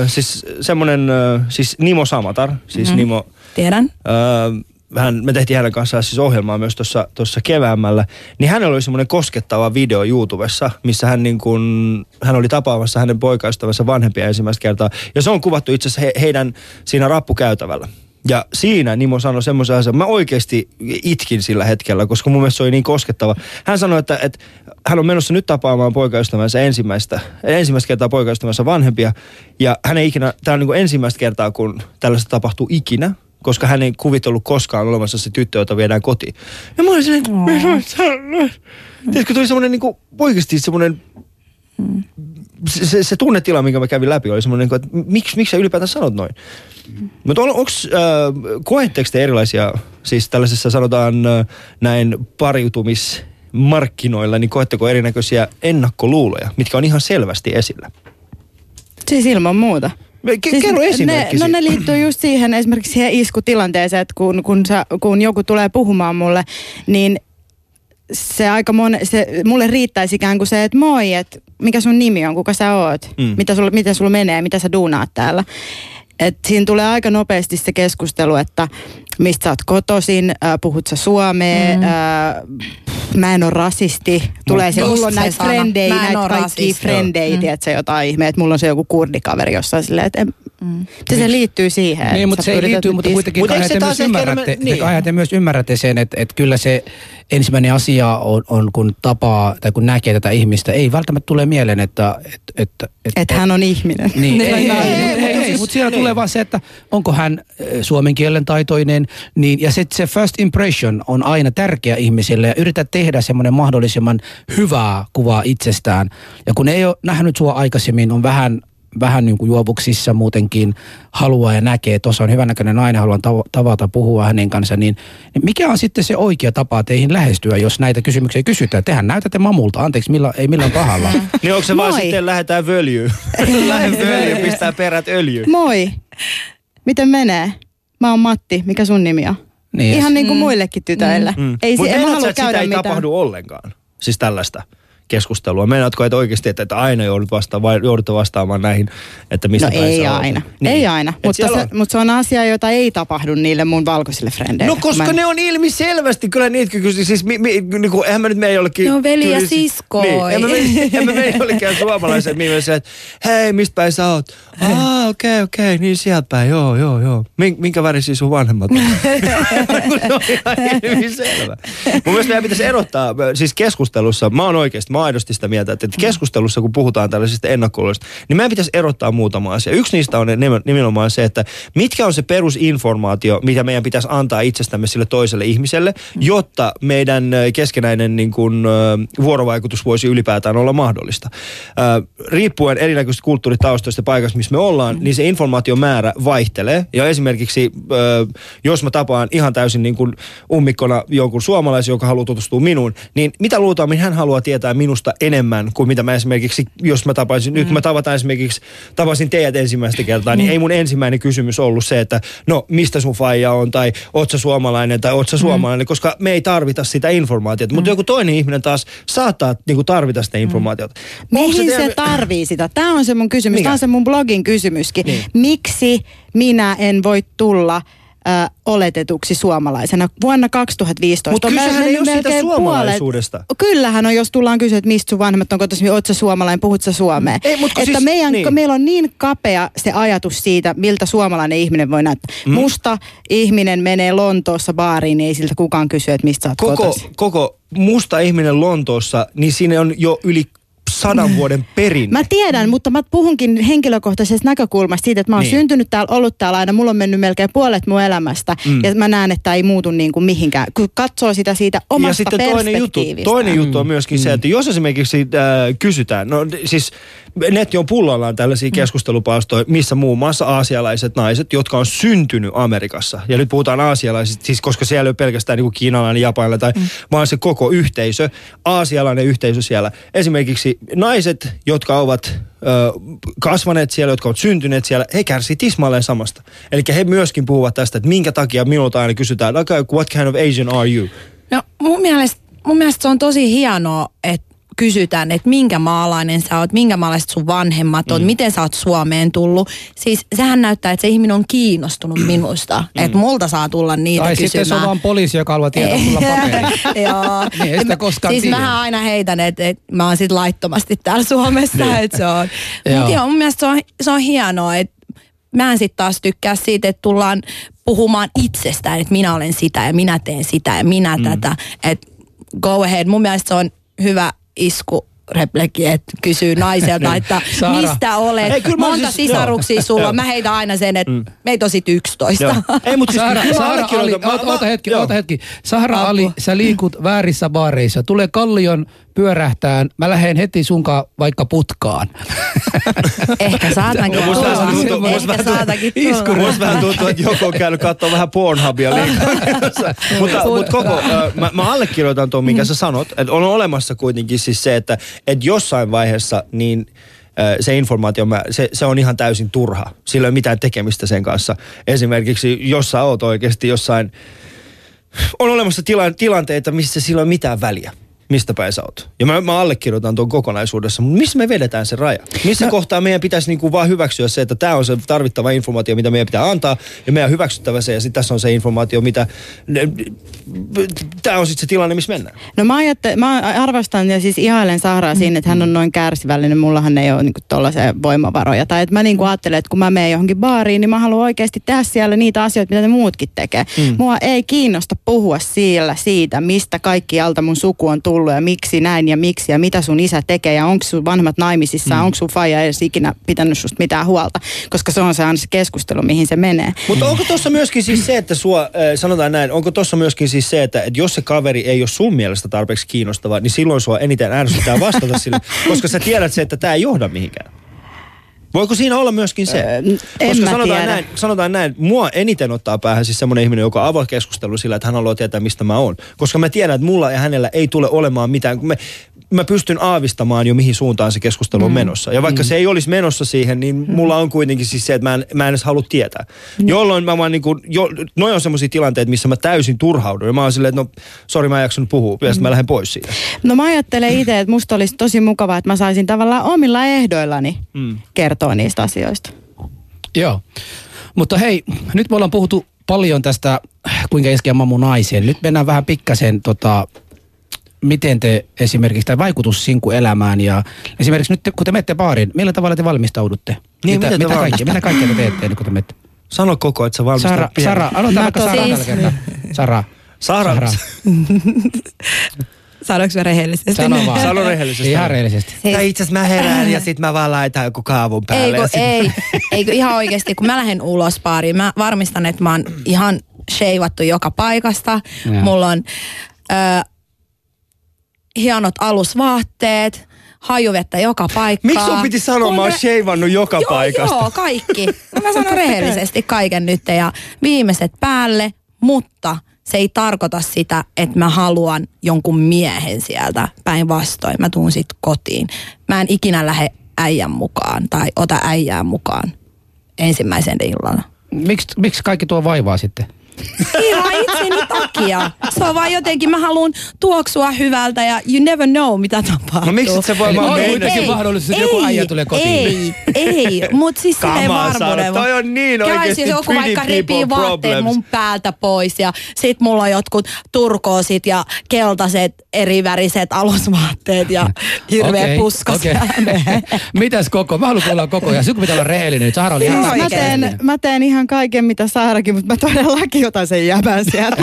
äh, siis semmonen, äh, siis Nimo Samatar, siis mm. Nimo, Tiedän. äh, hän, me tehtiin hänen kanssaan siis ohjelmaa myös tuossa keväämällä, niin hänellä oli semmoinen koskettava video YouTubessa, missä hän, niin kun, hän oli tapaamassa hänen poikaystävänsä vanhempia ensimmäistä kertaa. Ja se on kuvattu itse asiassa he, heidän siinä rappukäytävällä. Ja siinä Nimo sanoi semmoisen asian, mä oikeasti itkin sillä hetkellä, koska mun mielestä se oli niin koskettava. Hän sanoi, että, että hän on menossa nyt tapaamaan poikaystävänsä ensimmäistä, ensimmäistä kertaa poikaystävänsä vanhempia. Ja hän ei ikinä, tämä on niin ensimmäistä kertaa, kun tällaista tapahtuu ikinä, koska hän ei kuvitellut koskaan olemassa se tyttö, jota viedään kotiin. Ja mä olin silleen, oh. tiedätkö, tuli semmoinen niin oikeasti semmoinen se, se, se tunnetila, minkä mä kävin läpi, oli semmoinen, että miksi, miksi sä ylipäätään sanot noin? Mutta on, onko, äh, koetteko te erilaisia, siis tällaisessa sanotaan äh, näin pariutumismarkkinoilla, niin koetteko erinäköisiä ennakkoluuloja, mitkä on ihan selvästi esillä? Siis ilman muuta. Ke- kerro esimerkki ne, no ne liittyy just siihen esimerkiksi siihen iskutilanteeseen, että kun, kun, sä, kun joku tulee puhumaan mulle, niin se aika mon, se, mulle riittäisi ikään kuin se, että moi, että mikä sun nimi on, kuka sä oot, Mm. mm. mitä, sulla, mitä sulla menee, mitä sä duunaat täällä. Et siinä tulee aika nopeasti se keskustelu, että mistä sä oot kotoisin, äh, puhut sä suomea, mm. äh, mä en ole rasisti. Tulee se, Just mulla on se näitä frendejä, näitä rasisti. frendejä, mm. tiedätkö, jotain ihmeä, että mulla on se joku kurdikaveri jossain silleen, että en, mm. se, se liittyy siihen. Niin, mutta se ei liity, mutta kuitenkin Mut kai te myös, ymmärrätte, enemmän- niin. kai te myös ymmärrätte sen, että, että kyllä se ensimmäinen asia on, on, kun tapaa tai kun näkee tätä ihmistä, ei välttämättä tule mieleen, että... että, että, että Että hän on ihminen. Niin, ei, ei, ei, ei, ei, ei, mutta ei, siis- mutta siellä niin. tulee vaan se, että onko hän suomen kielen taitoinen, niin, ja se, se first impression on aina tärkeä ihmisille, ja yritä tehdä semmoinen mahdollisimman hyvää kuvaa itsestään. Ja kun ei ole nähnyt sua aikaisemmin, on vähän vähän niin kuin juovuksissa muutenkin haluaa ja näkee, että tuossa on hyvännäköinen nainen, haluan tav- tavata, puhua hänen kanssa, niin, niin mikä on sitten se oikea tapa teihin lähestyä, jos näitä kysymyksiä kysytään? Tehän näytätte mamulta, anteeksi, millä, ei millään pahalla. Niin onko se vaan Moi. sitten lähdetään völjyyn? Lähde völjyyn, pistää perät öljyyn. Moi, miten menee? Mä oon Matti, mikä sun nimi on? Niin, Ihan niin kuin muillekin tytöille. Mm. Ei, Mut se, en mä halua käydä sitä ei mitään. tapahdu ollenkaan? Siis tällaista keskustelua. Meinaatko, että oikeasti, että, että aina joudut vasta, vai, joudutte vastaamaan näihin, että mistä No ei aina, Niin. ei aina, Et mutta se, on- mutta se on asia, jota ei tapahdu niille mun valkoisille frendeille. No koska Mä en- ne on ilmi selvästi, kyllä niitä kysyy, siis mi, mi, niin kuin, eihän mä nyt mene jollekin... Ne on veli ja siskoi. Niin, en mä mene, en mä mene jollekään suomalaisen että hei, mistä päin sä oot? Aa, okei, okay, okei, okay, niin sieltä päin, joo, joo, joo. Min, minkä värisiä sun vanhemmat on? se on ihan ilmi selvä. Mun mielestä meidän pitäisi erottaa, siis keskustelussa, mä oon oikeasti, mä oon aidosti sitä mieltä, että keskustelussa, kun puhutaan tällaisista ennakkoluuloista, niin meidän pitäisi erottaa muutama asia. Yksi niistä on nimen- nimenomaan se, että mitkä on se perusinformaatio, mitä meidän pitäisi antaa itsestämme sille toiselle ihmiselle, jotta meidän keskenäinen niin kuin, vuorovaikutus voisi ylipäätään olla mahdollista. Riippuen erinäköisistä kulttuuritaustoista paikasta, missä me ollaan, niin se informaation määrä vaihtelee. Ja esimerkiksi, jos mä tapaan ihan täysin niin kuin ummikkona jonkun suomalaisen, joka haluaa tutustua minuun, niin mitä luultavasti hän haluaa tietää minun minusta enemmän kuin mitä mä esimerkiksi, jos mä tapaisin, mm. nyt kun mä tavataan esimerkiksi, tapasin teidät ensimmäistä kertaa, niin mm. ei mun ensimmäinen kysymys ollut se, että no mistä sun faija on, tai oot sä suomalainen, tai oot sä mm. suomalainen, mm. koska me ei tarvita sitä informaatiota. Mm. Mutta joku toinen ihminen taas saattaa niin kuin, tarvita sitä informaatiota. Mm. Mihin se, teidän... se tarvii sitä? Tämä on se mun kysymys. Tämä on se mun blogin kysymyskin. Niin. Miksi minä en voi tulla ö, oletetuksi suomalaisena. Vuonna 2015 Mutta kysehän ei ole siitä suomalaisuudesta. Puolet, kyllähän on, jos tullaan kysyä, että mistä sun vanhemmat on kotoisin, oot sä suomalainen, puhut sä suomea. Ei, mutta että siis, meidän, niin. meillä on niin kapea se ajatus siitä, miltä suomalainen ihminen voi näyttää. Mm. Musta ihminen menee Lontoossa baariin, niin ei siltä kukaan kysy, että mistä sä oot koko, koko musta ihminen Lontoossa, niin siinä on jo yli sadan vuoden perinne. Mä tiedän, mutta mä puhunkin henkilökohtaisesta näkökulmasta siitä, että mä oon niin. syntynyt täällä, ollut täällä aina, mulla on mennyt melkein puolet mun elämästä mm. ja mä näen, että ei muutu niin kuin mihinkään. Kun katsoo sitä siitä omasta ja sitten toinen juttu, toinen juttu on myöskin mm. se, että jos esimerkiksi äh, kysytään, no siis netti on pullollaan tällaisia mm. keskustelupalstoja, missä muun muassa aasialaiset naiset, jotka on syntynyt Amerikassa. Ja nyt puhutaan aasialaisista, siis koska siellä ei ole pelkästään niin kuin kiinalainen, japanilainen, tai, mm. vaan se koko yhteisö, aasialainen yhteisö siellä. Esimerkiksi naiset, jotka ovat ö, kasvaneet siellä, jotka ovat syntyneet siellä, he kärsivät tismalleen samasta. Eli he myöskin puhuvat tästä, että minkä takia minulta aina kysytään, okay, what kind of Asian are you? No mun mielestä, mun mielestä se on tosi hienoa, että kysytään, että minkä maalainen sä oot, minkä maalaiset sun vanhemmat on, mm. miten sä oot Suomeen tullut. Siis sehän näyttää, että se ihminen on kiinnostunut minusta, mm. että multa saa tulla niitä tai kysymään. Tai sitten se on vaan poliisi, joka haluaa tietää sulla Joo. niin, ei sitä koskaan Siis tiedä. mä aina heitän, että, että mä oon sit laittomasti täällä Suomessa, niin. että se on. Mutta joo, mun mielestä se on, se on hienoa, että mä en sitten taas tykkää siitä, että tullaan puhumaan itsestään, että minä olen sitä ja minä teen sitä ja minä mm. tätä. Että go ahead. Mun mielestä se on hyvä isku repleki, että kysyy naiselta, että Saara. mistä olet, Ei, monta siis, sisaruksia joo. sulla. Mä heitän aina sen, että mm. meitä on sit 11. Joo. Ei, mutta siis Saara, Saara Ali, oota, hetki, oota hetki. Saara Ali, sä liikut väärissä baareissa. Tulee Kallion pyörähtään, mä lähden heti sunkaan vaikka putkaan. Ehkä saatankin tulla. Ehkä saatankin tulla. Musta vähän tuntuu, että joku on käynyt katsoa vähän Pornhubia liikaa. mutta, mutta koko, mä, mä allekirjoitan tuon, minkä sä sanot. Että on olemassa kuitenkin siis se, että, että jossain vaiheessa niin se informaatio, se, se on ihan täysin turha. Sillä ei ole mitään tekemistä sen kanssa. Esimerkiksi jos sä oot oikeasti jossain, on olemassa tila, tilanteita, missä sillä ei ole mitään väliä mistä päin sä oot. Ja mä, mä allekirjoitan tuon kokonaisuudessa, mutta missä me vedetään se raja? Missä no. kohtaa meidän pitäisi niinku vaan hyväksyä se, että tämä on se tarvittava informaatio, mitä meidän pitää antaa, ja meidän hyväksyttävä se, ja sitten tässä on se informaatio, mitä... Tämä on sitten se tilanne, missä mennään. No mä, ajatte, mä arvostan ja siis ihailen Sahraa mm. siinä, että hän on noin kärsivällinen, mullahan ei ole niinku tollaisia voimavaroja. Tai että mä niinku ajattelen, että kun mä menen johonkin baariin, niin mä haluan oikeasti tehdä siellä niitä asioita, mitä ne muutkin tekee. Mm. Mua ei kiinnosta puhua siellä siitä, mistä kaikki alta mun suku on tullut tullut ja miksi näin ja miksi ja mitä sun isä tekee ja onko sun vanhemmat naimisissa, mm. onko sun faija edes ikinä pitänyt susta mitään huolta, koska se on se aina se keskustelu, mihin se menee. Mutta onko tuossa myöskin siis se, että sua, äh, sanotaan näin, onko tuossa myöskin siis se, että, että jos se kaveri ei ole sun mielestä tarpeeksi kiinnostava, niin silloin sua eniten ärsyttää vastata sille, koska sä tiedät se, että tämä ei johda mihinkään. Voiko siinä olla myöskin se? Öö, Koska sanotaan näin, sanotaan näin, mua eniten ottaa päähän siis semmoinen ihminen, joka avaa keskustelu sillä, että hän haluaa tietää, mistä mä oon. Koska mä tiedän, että mulla ja hänellä ei tule olemaan mitään. Me, mä pystyn aavistamaan jo mihin suuntaan se keskustelu on mm. menossa. Ja vaikka mm. se ei olisi menossa siihen, niin mm. mulla on kuitenkin siis se, että mä en, mä en edes halua tietää. Mm. Jolloin mä vaan niinku, jo, noi on semmoisia tilanteita, missä mä täysin turhaudun. Ja mä oon silleen, että no, sori mä en jaksanut puhua, ja mm. mä lähden pois siitä. No mä ajattelen itse, että musta olisi tosi mukavaa, että mä saisin tavallaan omilla ehdoillani mm. kertoa niistä asioista. Joo. Mutta hei, nyt me ollaan puhuttu paljon tästä, kuinka iskeä mamu naiseen. Nyt mennään vähän pikkasen tota, miten te esimerkiksi, tai vaikutus elämään ja esimerkiksi nyt kun te menette baariin, millä tavalla te valmistaudutte? Niin, mitä, mitä, kaikkea, mitä kaikkea te teette kun te menette? Sano koko, että sä valmistaudut Sara, pieni. Sara, aloitetaan vaikka Sara tällä kertaa. Sara. Sara. Sara. Sanoinko mä rehellisesti? Sano vaan. Sano rehellisesti. Ihan rehellisesti. Siis... Tai itse asiassa mä herään ja sit mä vaan laitan joku kaavun päälle. Ei, sit... ei, eikö ihan oikeasti, kun mä lähden ulos baariin, mä varmistan, että mä oon ihan sheivattu joka paikasta. Ja. Mulla on... Ö, hienot alusvaatteet, hajuvettä joka paikkaan. Miksi sun piti sanoa, mä oon sheivannut joka joo, paikasta? Joo, kaikki. Mä sanon rehellisesti kaiken nyt ja viimeiset päälle, mutta se ei tarkoita sitä, että mä haluan jonkun miehen sieltä. Päinvastoin, mä tuun sit kotiin. Mä en ikinä lähde äijän mukaan tai ota äijää mukaan ensimmäisen illalla. Miksi miksi kaikki tuo vaivaa sitten? Ihan itseni takia. Se on vaan jotenkin, mä haluan tuoksua hyvältä ja you never know, mitä tapahtuu. No miksi sä voi vaan kuitenkin mahdollisuus, että joku äijä tulee kotiin. Ei, ei, mutta siis Kamaa, Sara, varmuuden. toi on niin Käy, oikeesti jos joku vaikka repii vaatteet mun päältä pois ja sit mulla on jotkut turkoosit ja keltaiset eriväriset alusvaatteet ja hirveä Okei, puska okay. Mitäs koko? Mä haluan kuulla koko ja sinun pitää olla rehellinen. Sara oli ihan Mä teen, mä teen ihan kaiken, mitä Saarakin, mutta mä todellakin otan sen jäbän sieltä.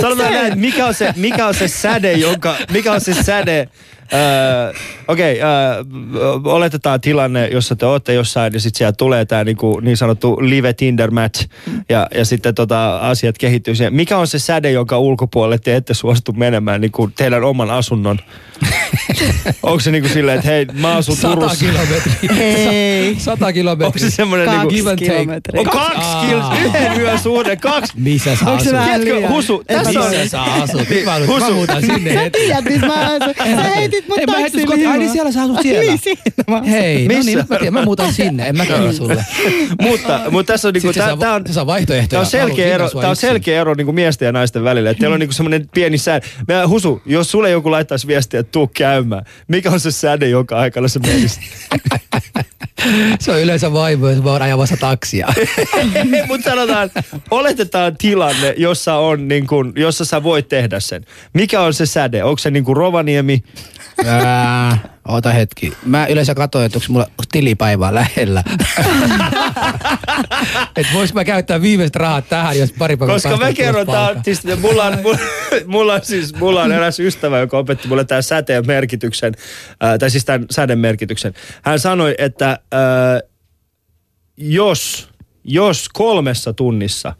Sanotaan näin, mikä on se, mikä on se säde, jonka, mikä on se säde, Okei, okay, öö, oletetaan tilanne, jossa te olette jossain ja sitten siellä tulee tämä niinku, niin sanottu live Tinder match ja, ja sitten tota, asiat kehittyy siihen. Mikä on se säde, jonka ulkopuolelle te ette suostu menemään niinku teidän oman asunnon? Onko se niinku silleen, että hei, mä asun 100 Turussa. kilometriä. Ei. 100 kilometriä. Onko se semmoinen niinku... Give and take. kilometriä. On kaksi kilsa, yhden yön suhde, kaksi. Missä sä Onko se asut? vähän Tiedätkö, liian? Husu, tässä on... Missä sä asut? Nyt mä, Husu. mä muutan sinne Sä heti. tiedät, missä mä asun. Sä heitit mut Ei, mä heitin taksiin kotiin. Ai niin siellä sä asut siellä. Niin siinä mä. Hei, no niin, nyt mä tiedän. Mä muutan sinne. En mä kerro sulle. mutta, mutta tässä on niinku, tää, saa- tää on, se saa vaihtoehtoja. Tämä on selkeä ero, tää on selkeä ero niin kuin miesten ja naisten välillä. Että teillä on niin semmoinen pieni sää. Mä, Husu, jos sulle joku laittaisi viestiä, että tuu käymään, mikä on se säde, joka aikana se menisi? Se on yleensä vaimo, jos mä oon ajamassa taksia. Mutta sanotaan, oletetaan tilanne, jossa, on, niin kuin, jossa sä voit tehdä sen. Mikä on se säde? Onko se niin kuin Rovaniemi? Ää, Ota hetki. Mä yleensä katsoin, että onko mulla tilipäivää lähellä. että vois mä käyttää viimeiset rahat tähän, jos pari päivää Koska mä kerron, tää, siis, mulla, on, mulla, mulla, on siis, mulla on eräs ystävä, joka opetti mulle tämän säteen merkityksen, ää, tai siis tämän säden merkityksen. Hän sanoi, että ää, jos, jos kolmessa tunnissa,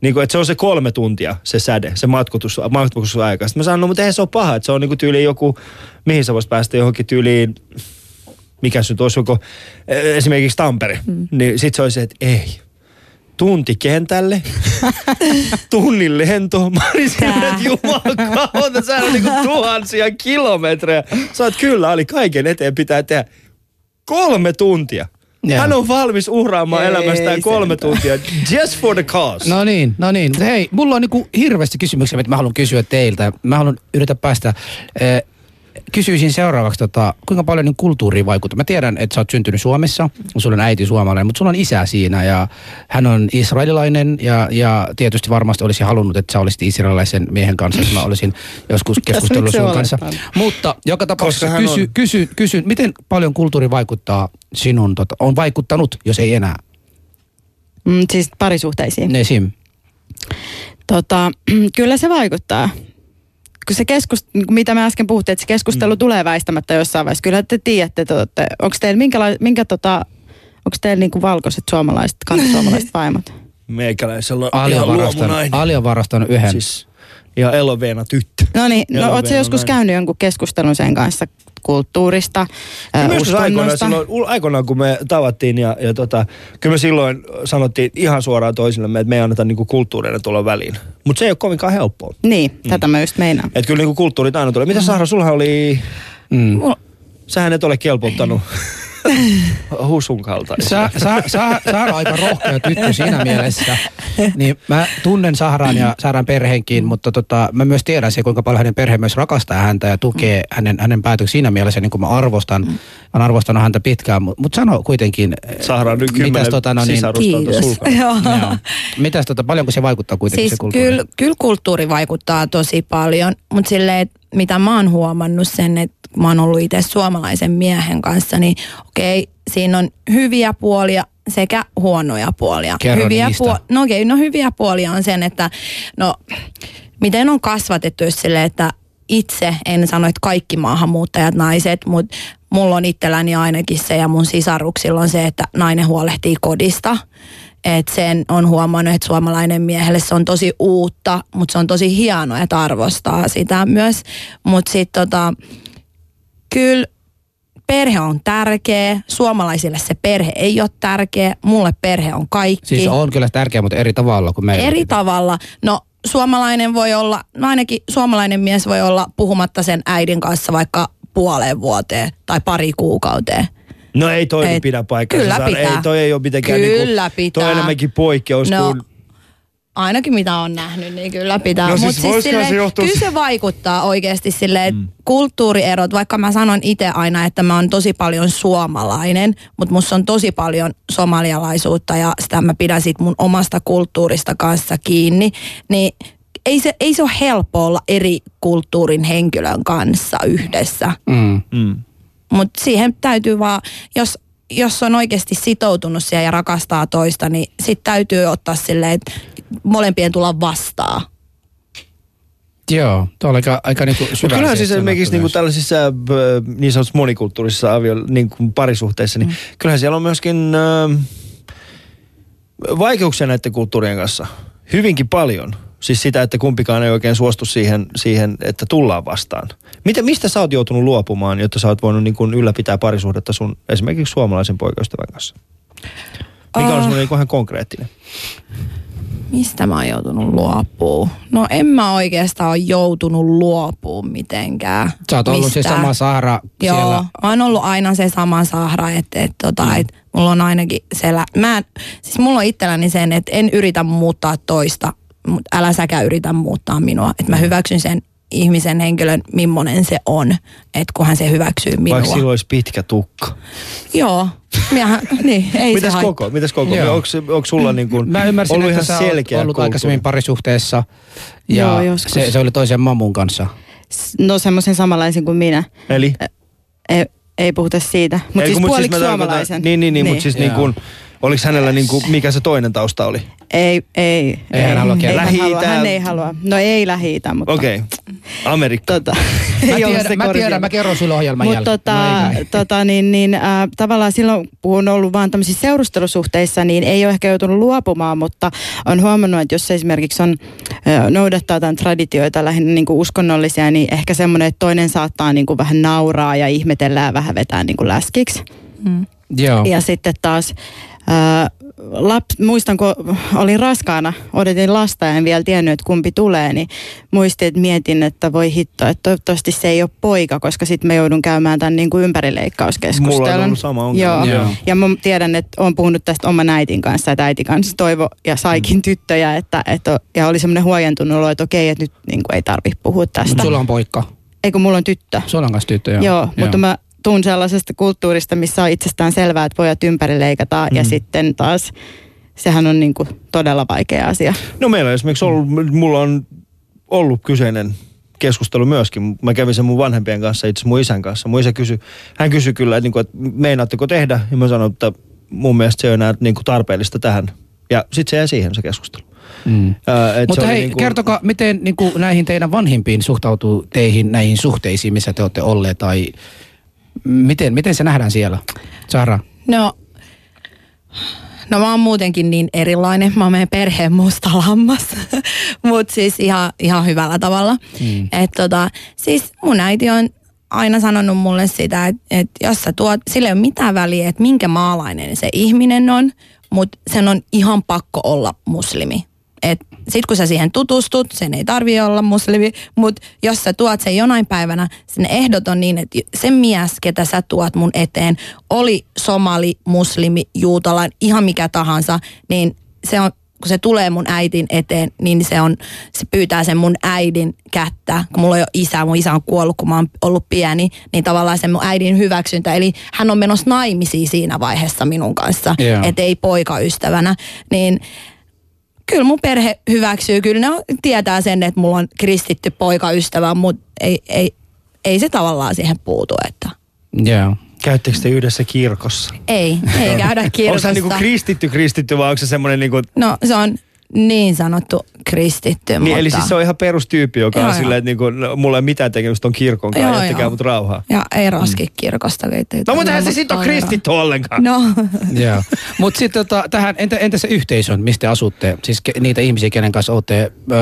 niin kuin, että se on se kolme tuntia se säde, se matkutus, matkustusaika. Sitten mä sanoin, no mutta eihän se ole paha, että se on niin kuin tyyli joku, mihin sä voisit päästä johonkin tyyliin, mikä se nyt olisi joku, eh, esimerkiksi Tampere. Mm. Niin sit se olisi, että ei, tunti kentälle, tunnin lento. Mä olin silleen, että jumakauta, sä on niinku tuhansia kilometrejä. Sä oot kyllä, oli kaiken eteen pitää tehdä kolme tuntia. Joo. Hän on valmis uhraamaan Ei elämästään kolme sentään. tuntia. Just for the cause. No niin, no niin. Hei, mulla on niinku hirveästi kysymyksiä, mitä mä haluan kysyä teiltä. Mä haluan yrittää päästä... Eh, kysyisin seuraavaksi, tota, kuinka paljon niin kulttuuriin vaikuttaa. Mä tiedän, että sä oot syntynyt Suomessa, sulla on äiti suomalainen, mutta sulla on isä siinä ja hän on israelilainen ja, ja tietysti varmasti olisi halunnut, että sä olisit israelilaisen miehen kanssa, että mä olisin joskus keskustellut sun kanssa. Mutta joka tapauksessa kysy, on- kysy, kysy, miten paljon kulttuuri vaikuttaa sinun, tota, on vaikuttanut, jos ei enää, Mm, siis parisuhteisiin. esim. Tota, kyllä se vaikuttaa. Kun se keskust, mitä me äsken puhuttiin, että se keskustelu mm. tulee väistämättä jossain vaiheessa. Kyllä te tiedätte, että onko teillä, minkäla, minkä tota, onko teillä niinku valkoiset suomalaiset, kantasuomalaiset vaimot? Meikäläisellä on Ali on ihan varastanut, luomunainen. Ali on varastanut yhden. Siis ihan eloveena tyttö. No niin, no ootko joskus käynyt jonkun keskustelun sen kanssa kulttuurista, ää, Kyllä joskus aikoinaan, silloin, aikoinaan, kun me tavattiin ja, ja tota, kyllä me silloin sanottiin ihan suoraan toisillemme, että me ei anneta niinku kulttuureiden tulla väliin. Mutta se ei ole kovinkaan helppoa. Niin, Mm. tätä mä just meinaan. Että kyllä niinku kulttuurit aina tulee. Mitä Sahra, sulla oli... Mm. Sähän et ole kelpottanut husun kaltaisia. Sä, sä, sä, Saara on aika rohkea tyttö siinä mielessä. Niin mä tunnen Saharan ja Saharan perheenkin, mutta tota, mä myös tiedän se, kuinka paljon hänen perhe myös rakastaa häntä ja tukee hänen, hänen päätöksiä siinä mielessä, niin kuin mä arvostan. Mä oon arvostanut häntä pitkään, mutta mut sano kuitenkin. Sahra on nyt mitäs, tota, no niin, Kiitos. Joo. Joo. Mitäs tota, paljonko se vaikuttaa kuitenkin Siis se kulttuuri? kyllä, kyllä kulttuuri vaikuttaa tosi paljon, mutta silleen, että mitä mä oon huomannut sen, että mä oon ollut itse suomalaisen miehen kanssa, niin okei, siinä on hyviä puolia sekä huonoja puolia. Kerro hyviä niistä. no okei, no hyviä puolia on sen, että no miten on kasvatettu silleen, että itse en sano, että kaikki maahanmuuttajat naiset, mutta mulla on itselläni ainakin se ja mun sisaruksilla on se, että nainen huolehtii kodista. Et sen on huomannut, että suomalainen miehelle se on tosi uutta, mutta se on tosi hienoa, että arvostaa sitä myös. Mutta sitten tota, kyllä perhe on tärkeä, suomalaisille se perhe ei ole tärkeä, mulle perhe on kaikki. Siis on kyllä tärkeä, mutta eri tavalla kuin meillä. Eri tavalla. No suomalainen voi olla, no ainakin suomalainen mies voi olla puhumatta sen äidin kanssa vaikka puoleen vuoteen tai pari kuukauteen. No ei toi Ei, ei, pidä paikkaa. kyllä pitää. Ei, toi ei ole mitenkään Kyllä niinku, pitää. Toi on enemmänkin poikkeus No, kuin... Ainakin mitä on nähnyt, niin kyllä pitää. No siis Mut siis silleen, se johtua kyllä se vaikuttaa oikeasti silleen, että kulttuurierot, vaikka mä sanon itse aina, että mä oon tosi paljon suomalainen, mutta musta on tosi paljon somalialaisuutta ja sitä mä pidän sit mun omasta kulttuurista kanssa kiinni, niin ei se, ei se ole helppo olla eri kulttuurin henkilön kanssa yhdessä. Mm. Mm. Mutta siihen täytyy vaan, jos, jos on oikeasti sitoutunut siihen ja rakastaa toista, niin sit täytyy ottaa silleen, että molempien tulla vastaan. Joo, tuo on aika, aika niinku Mutta kyllähän siis esimerkiksi niinku tällaisissa ö, niin sanotussa monikulttuurisissa avio, niin kuin parisuhteissa, niin mm. kyllähän siellä on myöskin ö, vaikeuksia näiden kulttuurien kanssa. Hyvinkin paljon. Siis sitä, että kumpikaan ei oikein suostu siihen, siihen että tullaan vastaan. Miten, mistä sä oot joutunut luopumaan, jotta sä oot voinut niin kuin ylläpitää parisuhdetta sun esimerkiksi suomalaisen poikaystävän kanssa? Mikä on Ah. semmoinen niin ihan konkreettinen? Mistä mä oon joutunut luopuun? No en mä oikeastaan ole joutunut luopuun mitenkään. Sä oot ollut se mistään. sama Saara Joo, siellä. on ollut aina se sama sahra, että et, tota, mm. et, mulla on ainakin siellä, mä, siis mulla on itselläni sen, että en yritä muuttaa toista, mutta älä säkään yritä muuttaa minua. Että mä hyväksyn sen ihmisen henkilön, millainen se on, että kunhan se hyväksyy minua. Vaikka sillä olisi pitkä tukka. Joo, Miehän, niin, ei Mitäs se koko? Mitäs koko? Onko, onko sulla niin kuin Mä ymmärsin, ollut että ihan sä selkeä ollut kulttuuri? aikaisemmin parisuhteessa. Ja Joo, joskus. se, se oli toisen mamun kanssa. No semmoisen samanlaisen kuin minä. Eli? Ei, ei puhuta siitä. Mutta siis mut puoliksi tarkoitan- suomalaisen. Niin, niin, niin, niin. mutta siis niin Joo. kuin, oliko hänellä niin kuin, mikä se toinen tausta oli? Ei, ei. Ei hän halua kertoa. hän, halua, hän ei halua. No ei lähi mutta... Okei, okay. Amerikka. Tota, Mä ei tiedän, mä, tiedän, mä kerron sulle ohjelman Mutta jälkeen. tota, No, eikä. tota, niin, niin, äh, tavallaan silloin, kun on ollut vaan tämmöisissä seurustelusuhteissa, niin ei ole ehkä joutunut luopumaan, mutta on huomannut, että jos esimerkiksi on, äh, noudattaa jotain traditioita, lähinnä niin kuin uskonnollisia, niin ehkä semmoinen, että toinen saattaa niin kuin vähän nauraa ja ihmetellä ja vähän vetää niin kuin läskiksi. Joo. Ja sitten taas ää, laps, muistan, kun olin raskaana, odotin lasta ja en vielä tiennyt, että kumpi tulee, niin muistin, että mietin, että voi hitto, että toivottavasti se ei ole poika, koska sitten mä joudun käymään tämän niin kuin ympärileikkauskeskustelun. Mulla on sama ongelma. Joo. Joo. Ja mä tiedän, että olen puhunut tästä oman äitin kanssa, että äiti kanssa toivo ja saikin tyttöjä, että, että, ja oli semmoinen huojentunut olo, että okei, että nyt niin kuin ei tarvitse puhua tästä. Mutta sulla on poikka. Ei kun mulla on tyttö. Sulla on kanssa tyttö, joo. Joo, mutta mä tuun sellaisesta kulttuurista, missä on itsestään selvää, että pojat ympärileikataan mm. ja sitten taas sehän on niinku todella vaikea asia. No meillä on esimerkiksi ollut, mulla on ollut kyseinen keskustelu myöskin. Mä kävin sen mun vanhempien kanssa, itse mun isän kanssa. Mun isä kysyi, hän kysyi kyllä, että, niin kuin, että meinaatteko tehdä? Ja mä sanoin, että mun mielestä se ei ole enää niin kuin tarpeellista tähän. Ja sitten se jäi siihen se keskustelu. Mm. Ää, et Mutta hei, niin kuin- kertokaa, miten niin kuin näihin teidän vanhimpiin suhtautuu teihin näihin suhteisiin, missä te olette olleet, tai miten, miten se nähdään siellä? Sara? No, no mä oon muutenkin niin erilainen. Mä oon meidän perheen musta lammas. Mutta siis ihan, ihan hyvällä tavalla. Mm. Et tota, siis mun äiti on aina sanonut mulle sitä, että et jos sä tuot, sillä ei ole mitään väliä, että minkä maalainen se ihminen on, mutta sen on ihan pakko olla muslimi. Et sit kun sä siihen tutustut, sen ei tarvi olla muslimi, mutta jos sä tuot sen jonain päivänä, sen ehdot on niin, että se mies, ketä sä tuot mun eteen, oli somali, muslimi, juutalainen, ihan mikä tahansa, niin se on, kun se tulee mun äitin eteen, niin se on, se pyytää sen mun äidin kättä, kun mulla ei ole isä, mun isä on kuollut, kun mä oon ollut pieni, niin tavallaan se mun äidin hyväksyntä, eli hän on menossa naimisiin siinä vaiheessa minun kanssa, Joo. et ei poikaystävänä, niin kyllä mun perhe hyväksyy, kyllä ne tietää sen, että mulla on kristitty poikaystävä, mutta ei, ei, ei se tavallaan siihen puutu, että Joo. Käyttekö te yhdessä kirkossa? ei, ei käydä Onko kirkossa. se niin kuin kristitty kristitty vai onko se semmoinen niin kuin, No se on niin sanottu kristitty, niin, mutta... eli siis se on ihan perustyyppi, joka Joo, on silleen, että niin kuin, no, mulla ei mitään tekemistä ton kirkon kanssa, Joo, jättäkää joo. mut rauhaa. Ja ei roski kirkosta. ettei No mutta eihän se tarvitse sit ole olla. kristitty ollenkaan. No, Joo. Mutta sitten tota, tähän, entä, entä se yhteisö, mistä te asutte? Siis ke, niitä ihmisiä, kenen kanssa olette, öö,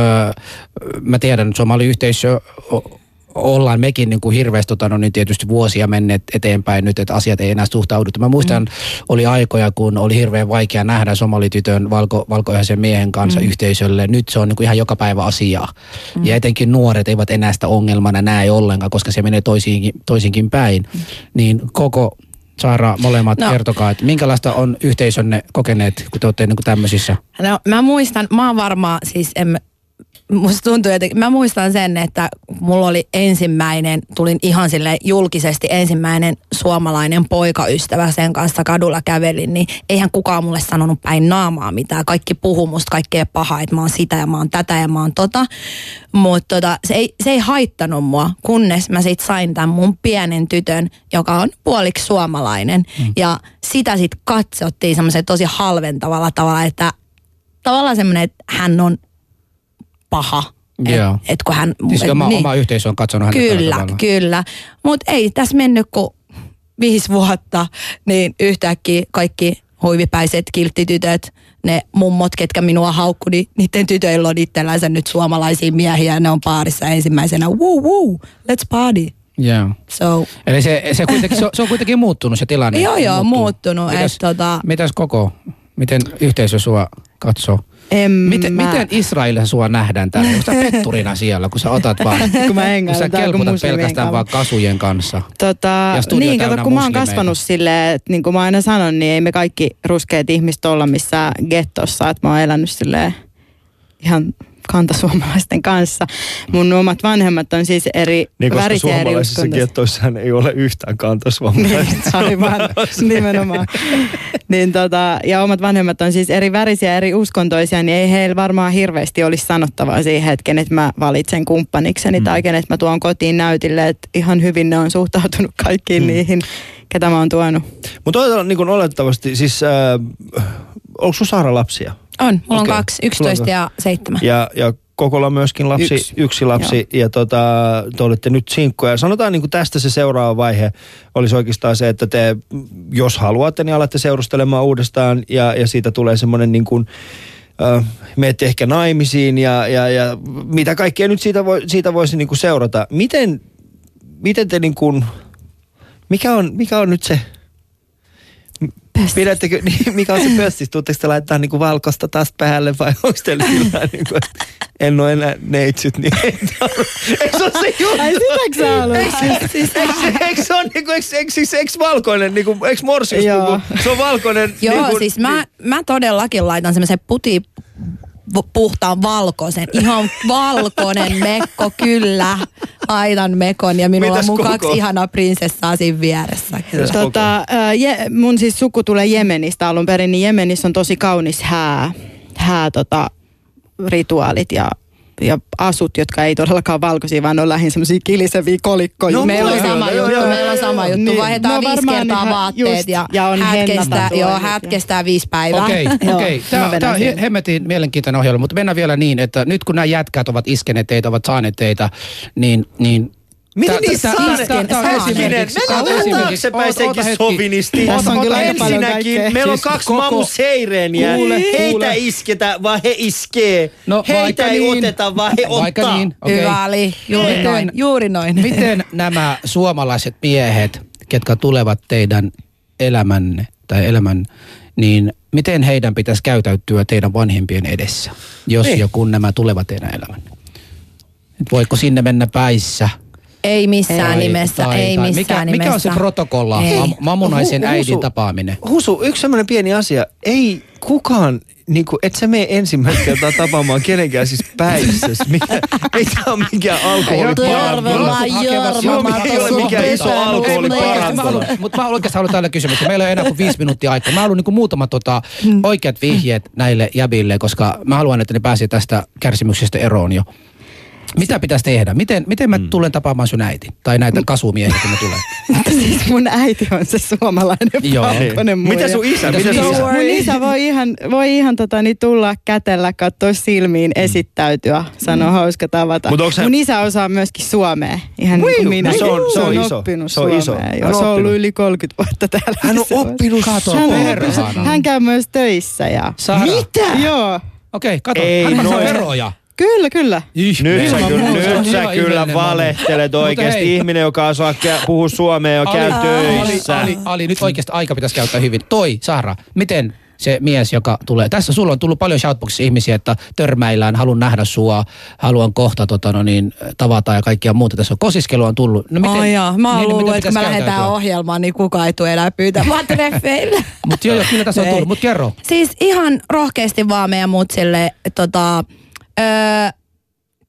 mä tiedän, että somaliyhteisö o- ollaan mekin niin kuin hirveästi tota, no, niin tietysti vuosia menneet eteenpäin nyt, että asiat ei enää suhtaudu. Mä muistan, mm. oli aikoja, kun oli hirveän vaikea nähdä somalitytön valko, valkoihaisen miehen kanssa mm. yhteisölle. Nyt se on niin kuin ihan joka päivä asiaa. Mm. Ja etenkin nuoret eivät enää sitä ongelmana näe ollenkaan, koska se menee toisiinkin, toisinkin päin. Mm. Niin koko Saara, molemmat no. kertokaa, että minkälaista on yhteisönne kokeneet, kun te olette niin kuin tämmöisissä? No mä muistan, mä oon varmaan, siis en, musta tuntuu jotenkin, mä muistan sen, että mulla oli ensimmäinen, tulin ihan sille julkisesti ensimmäinen suomalainen poikaystävä sen kanssa kadulla kävelin, niin eihän kukaan mulle sanonut päin naamaa mitään. Kaikki puhuu musta kaikkea pahaa, että mä oon sitä ja mä oon tätä ja mä oon tota. Mutta tota, se, ei, se ei haittanut mua, kunnes mä sit sain tämän mun pienen tytön, joka on puoliksi suomalainen. Mm. Ja sitä sit katsottiin semmoisen tosi halventavalla tavalla, että tavallaan semmoinen, että hän on paha. Joo. Et, et kun hän, Siis oma, niin. oma yhteisö on katsonut hänet Kyllä, kyllä. Mutta ei tässä mennyt kuin viisi vuotta, niin yhtäkkiä kaikki huivipäiset kilttitytöt, ne mummot, ketkä minua haukku, niin niiden tytöillä on itsellänsä nyt suomalaisia miehiä ja ne on paarissa ensimmäisenä. Woo, woo, let's party. Joo. So, Eli se, se, kuitenkin, se, on- se on kuitenkin muuttunut se tilanne. joo joo, Muuttuu. muuttunut. Mitäs, Et, tota, mitäs koko, miten yhteisö sua katsoo? En Miten, mä, miten Israelissa sua nähdään täällä? Onko sä petturina siellä, kun sä otat vaan, kun mä kun sä kelputat pelkästään kanssa. vaan kasujen kanssa? Tota, Ja niin, kato, kun mä oon kasvanut silleen, että niin kuin mä aina sanon, niin ei me kaikki ruskeat ihmiset olla missään gettossa, että mä oon elänyt silleen ihan kantasuomalaisten kanssa. Mun omat vanhemmat on siis eri Niin, koska värisiä eri suomalaisissa uskontoisia. gettoissahan ei ole yhtään kantasuomalaista. Niin, aivan, nimenomaan. niin tota, ja omat vanhemmat on siis eri värisiä, eri uskontoisia, niin ei heillä varmaan hirveästi olisi sanottavaa siihen hetken, että mä valitsen kumppanikseni mm. tai kenet mä tuon kotiin näytille, että ihan hyvin ne on suhtautunut kaikkiin mm. niihin, ketä mä oon tuonut. Mutta niin olettavasti, siis äh, onko sun Saara lapsia? On, mulla Okei. on kaksi, 11 ja 7. Ja, ja Kokolla myöskin lapsi, yksi, Yksi. lapsi ja tota, te olitte nyt sinkkoja. Sanotaan niin kuin tästä se seuraava vaihe olisi oikeastaan se, että te, jos haluatte, niin alatte seurustelemaan uudestaan ja, ja siitä tulee semmoinen niin kuin, äh, menette ehkä naimisiin ja, ja, ja mitä kaikkea nyt siitä, voi, siitä voisi niin kuin seurata. Miten, miten te niin kuin, mikä on, mikä on nyt se, Pidättekö, niin, mikä on se pössis? Tuutteko te laittaa niinku valkoista taas päälle vai onko teillä sillä niinku, että en ole enää neitsyt, niin ei Eikö se ole se juttu? Ai sitäkö sä haluat? Eikö, se- ole niinku, eikö, eikö, siis, eikö valkoinen, niinku, eikö morsius, se on valkoinen? Joo, niinku, siis mä, mä todellakin laitan semmoisen puti pu- puhtaan valkoisen, ihan valkoinen mekko, kyllä. Laitan mekon ja minulla Mitäs on mun koko? kaksi ihanaa prinsessaa siinä vieressä. Kyllä. Tota, je, mun siis suku tulee Jemenistä alun perin, niin Jemenissä on tosi kaunis hää, hää tota, rituaalit ja ja asut, jotka ei todellakaan valkoisia, vaan on lähinnä semmoisia kiliseviä kolikkoja. No, Meillä on sama joo, juttu, joo, meillä on sama juttu. Niin, Vaihdetaan no viisi kertaa ihan vaatteet just, ja, ja on häät kestää, hennatatuoinnit joo, ja- häät kestää viisi päivää. Okei, okei. mä Tämä, vedän tämä on hemmetin mielenkiintoinen ohjelma, mutta mennään vielä niin, että nyt kun nämä jätkät ovat iskeneet teitä, ovat saaneet teitä, niin... niin Miten niin Hetkinen, esimerkiksi- mennään taaksepäin senkin sovinisti. Ensinnäkin meillä on Siis kaksi koko- mamu seireeniä. Kuule, Heitä kuule. isketä, vaan he iskee. No, Heitä ei niin. oteta, vaan he Vaikka ottaa. niin. Okei. Hyvä oli, juuri Miten- noin, juuri noin. Miten nämä suomalaiset miehet, ketkä tulevat teidän elämänne tai elämän, niin miten heidän pitäisi käytäytyä teidän vanhempien edessä, jos Niin. ja kun nämä tulevat teidän elämänne? Et voiko sinne mennä päissä? Ei missään Tai- nimessä, tai- ei tai missään mikä, nimessä. Mikä on se protokolla, Ei. mam- mamunaisen Hu- äidin husu- tapaaminen? Husu, yksi semmoinen pieni asia. Ei kukaan, niin kuin, et sä mene ensimmäistä kertaa tapaamaan kenenkään siis päissä. Mikä, mikä on mikään alkoholiparantunut. Ei ole mikään iso. Mutta mä oikeastaan haluan tällä kysymystä. Meillä ei ole enää kuin viisi minuuttia aikaa. Mä haluan niinku muutama tota, Mm. oikeat vihjeet näille jäbille, koska mä haluan, että ne pääsee tästä kärsimyksestä eroon jo. Mitä pitäisi tehdä? Miten, miten mä tulen tapaamaan sun äiti? Tai näitä kasumiehiä, kun mä tulen? siis mun äiti on se suomalainen Joo. muija. Mitä sun isä? Mitä sun isä? Mun isä voi ihan, voi ihan tota, niin tulla kätellä, katsoa silmiin, esittäytyä, sanoa hauska tavata. Mut onks hän- Mun isä osaa myöskin suomea, ihan niin kuin minä. No se on- se on iso. oppinut Se on iso. suomea. Hän on se on ollut yli 30 vuotta täällä. Hän on Se oppinut Kato, Hän, hän käy myös töissä. Ja... Saara. Mitä? Joo. Okei, kato. Ei Hän maksaa veroja. Kyllä, kyllä. Nyt sä, kyllä, nyt sä kyllä valehtelet oikeasti. Ihminen, joka osaa kä- puhua suomea ja käy Ali, töissä. Ali, Ali, nyt oikeasti aika pitäisi käyttää hyvin. Toi, Sahra, miten se mies, joka tulee. Tässä sulla on tullut paljon shoutboxissa ihmisiä, että törmäillään, haluan nähdä sua, haluan kohta tota, no niin, tavata ja kaikkia muuta. Tässä on kosiskelu on tullut. No Oh, joo. Mä oon niin, luullut, miten että kun me lähdetään ohjelmaan, niin kukaan ei tule enää pyytämään treffeille. Mutta joo, joo, kyllä tässä on tullut. Mutta kerro. Siis ihan rohkeasti vaan meidän mutsille tota, öö,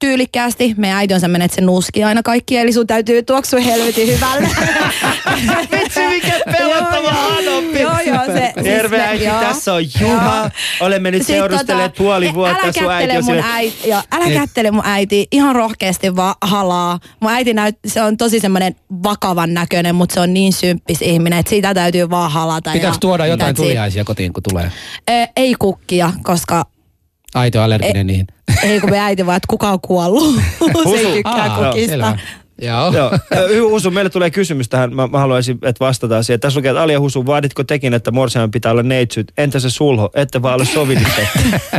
tyylikkäästi. Meidän äiti on semmoinen, että se nuski aina kaikki, eli sun täytyy tuoksua helvetin hyvälle. Vitsi, mikä pelottava anoppi. Joo, joo, se- siis Terve me- äiti, joo. tässä on Juha. Joo. Olemme nyt Sit seurustelleet tota, puoli vuotta. Älä Sun äiti on mun sille, äiti, joo, älä Niin. kättele mun äiti, ihan rohkeasti vaan halaa. Mun äiti näyt, se on tosi semmoinen vakavan näköinen, mutta se on niin symppis ihminen, että siitä täytyy vaan halata. Pitääkö tuoda jotain tuliaisia kotiin, kun tulee? Ö, ei kukkia, koska Aito allerginen niihin. ei kun me äiti vaan, että kuka on kuollut. se ei tykkää Aa, kukista. selvä. Joo. Joo. Husu, meille tulee kysymys tähän. Mä, mä haluaisin, että vastataan siihen. Tässä lukee, että Alia Husu, vaaditko tekin, että morsiamen pitää olla neitsyt? Entä se sulho? Ette vaan ole sovitittu.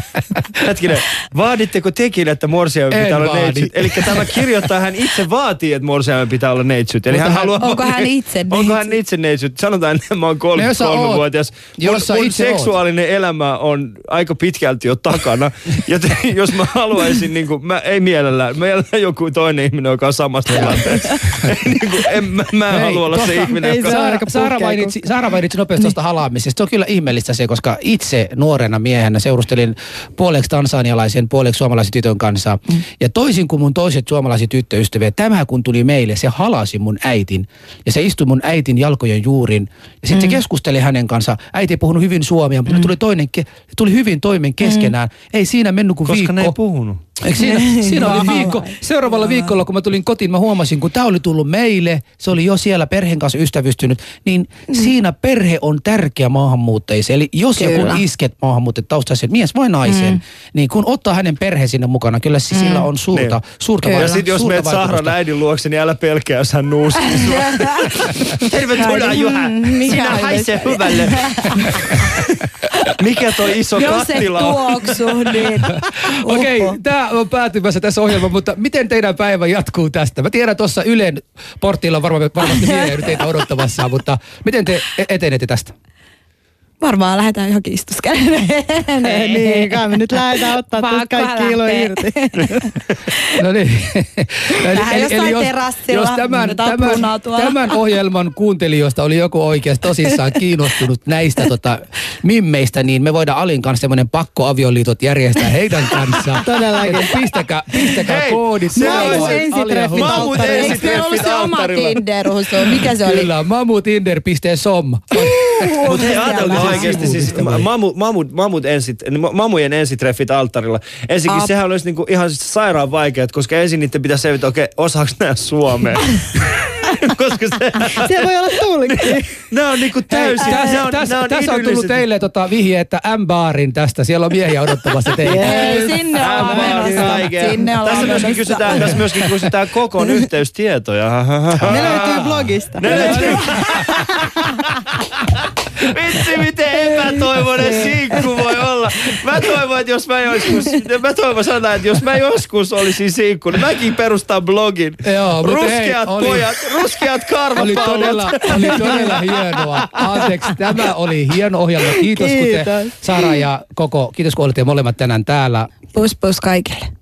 Hetkinen, vaaditteko tekin, että morsiamen En pitää olla vaadi. neitsyt? Eli tämä kirjoittaa, hän itse vaatii, että morsiamen pitää olla neitsyt. Eli hän hän- haluaa... Onko hän itse Onko hän neitsyt? itse neitsyt? Sanotaan, että mä oon No sä oot- 33-vuotias. Mun, mun itse oot. seksuaalinen elämä on aika pitkälti jo takana. Joten jos mä haluaisin, niin kuin, mä, ei mielellään, mielellään joku toinen ihminen, joka on samassa tilanteessa. Ei, niin kuin, en, mä, mä en halua olla se tuossa- ihminen, joka... Saara, mainitsi, Saara mainitsi nopeasti tuosta halaamisesta. Se on kyllä ihmeellistä se, koska itse nuorena miehenä seurustelin puoleksi tansanialaisen, puoleksi suomalaisen tytön kanssa. Mm. Ja toisin kuin mun toiset suomalaiset tyttöystäviä, tämä kun tuli meille, se halasi mun äitin. Ja se istui mun äitin jalkojen juurin. Ja sitten mm. se keskusteli hänen kanssa. Äiti ei puhunut hyvin suomea, mutta mm. tuli, toinen, tuli hyvin toimen keskenään. Mm. Ei siinä mennyt kuin Koska viikko. ne ei puhunut. Eikö siinä, siinä oli viikko. Seuraavalla viikolla, kun mä tulin kotiin, mä huomasin, kun tämä oli tullut meille, se oli jo siellä perheen kanssa ystävystynyt, niin mm. siinä perhe on tärkeä maahanmuuttajille. Eli jos Kyllä. kun isket maahanmuuttajat taustaisen mies vai naisen, mm. niin kun ottaa hänen perheen sinne mukana, kyllä se sillä on suurta, Niin. suurta, Kyllä. Ja sitten jos meet Sahran vaikutusta. äidin luokse, niin älä pelkää, jos hän nuuskii sua. Tervetuloa Juha. mikä Sinä helvetti. haise hyvälle. Mikä toi iso Jos se kattila on? tuoksu, niin Okei, uppo. tämä on päätymässä tässä ohjelmassa, mutta miten teidän päivä jatkuu tästä? Mä tiedän, tuossa Ylen portilla on varma, varmasti miehiä teitä odottamassa, mutta miten te e- etenette tästä? Varmaan lähdetään johonkin istuskelemaan. niin, kai me nyt lähdetään ottaa tästä Pakko kaikki ilo irti. No niin. Vähän jossain terassilla, jos tämän, annetaan tämän, tuolla. tämän ohjelman kuuntelijoista oli joku oikeasti tosissaan kiinnostunut näistä tota, mimmeistä, niin me voidaan Alin kanssa semmoinen pakkoavioliitot järjestää heidän kanssaan. Todellakin. Pistäkää, pistäkää Hei, koodit. se olisi on ensitreffit alttarilla. Eikö meillä ollut se oma alttarilla. Tinder, Husu? Mikä se oli? Kyllä, mamutinder.som. Mutta hei, ajatelkaa oikeasti siis mamu, mamut, mamut ensit, mamujen ensitreffit alttarilla. Ensinnäkin Ap- sehän olisi niinku ihan siis sairaan vaikeat, koska ensin niiden pitäisi selvittää, okei, osaako nämä suomea? koska se, Siellä voi olla tulkki. nämä on niinku täysin, tässä, on, tässä, ne on tullut teille tota vihje, että M-baarin tästä. Siellä on miehiä odottamassa teitä. Ei, sinne ollaan menossa. Sinne ollaan Tässä myöskin menossa. kysytään, tässä myöskin kysytään kokon yhteystietoja. Ne löytyy blogista. Ne löytyy. Vitsi, miten epätoivoinen sinkku voi olla. Mä toivon, että jos mä joskus, mä toivon sanoa, että jos mä joskus olisin sinkku, niin mäkin perustan blogin. Joo, mutta hei, ruskeat oli- pojat, ruskeat Oli todella, oli todella hienoa. Anteeksi, tämä oli hieno ohjelma. Kiitos, kun te, Kiitos. Sara ja Koko, kiitos kun olitte molemmat tänään täällä. Pus pus kaikille.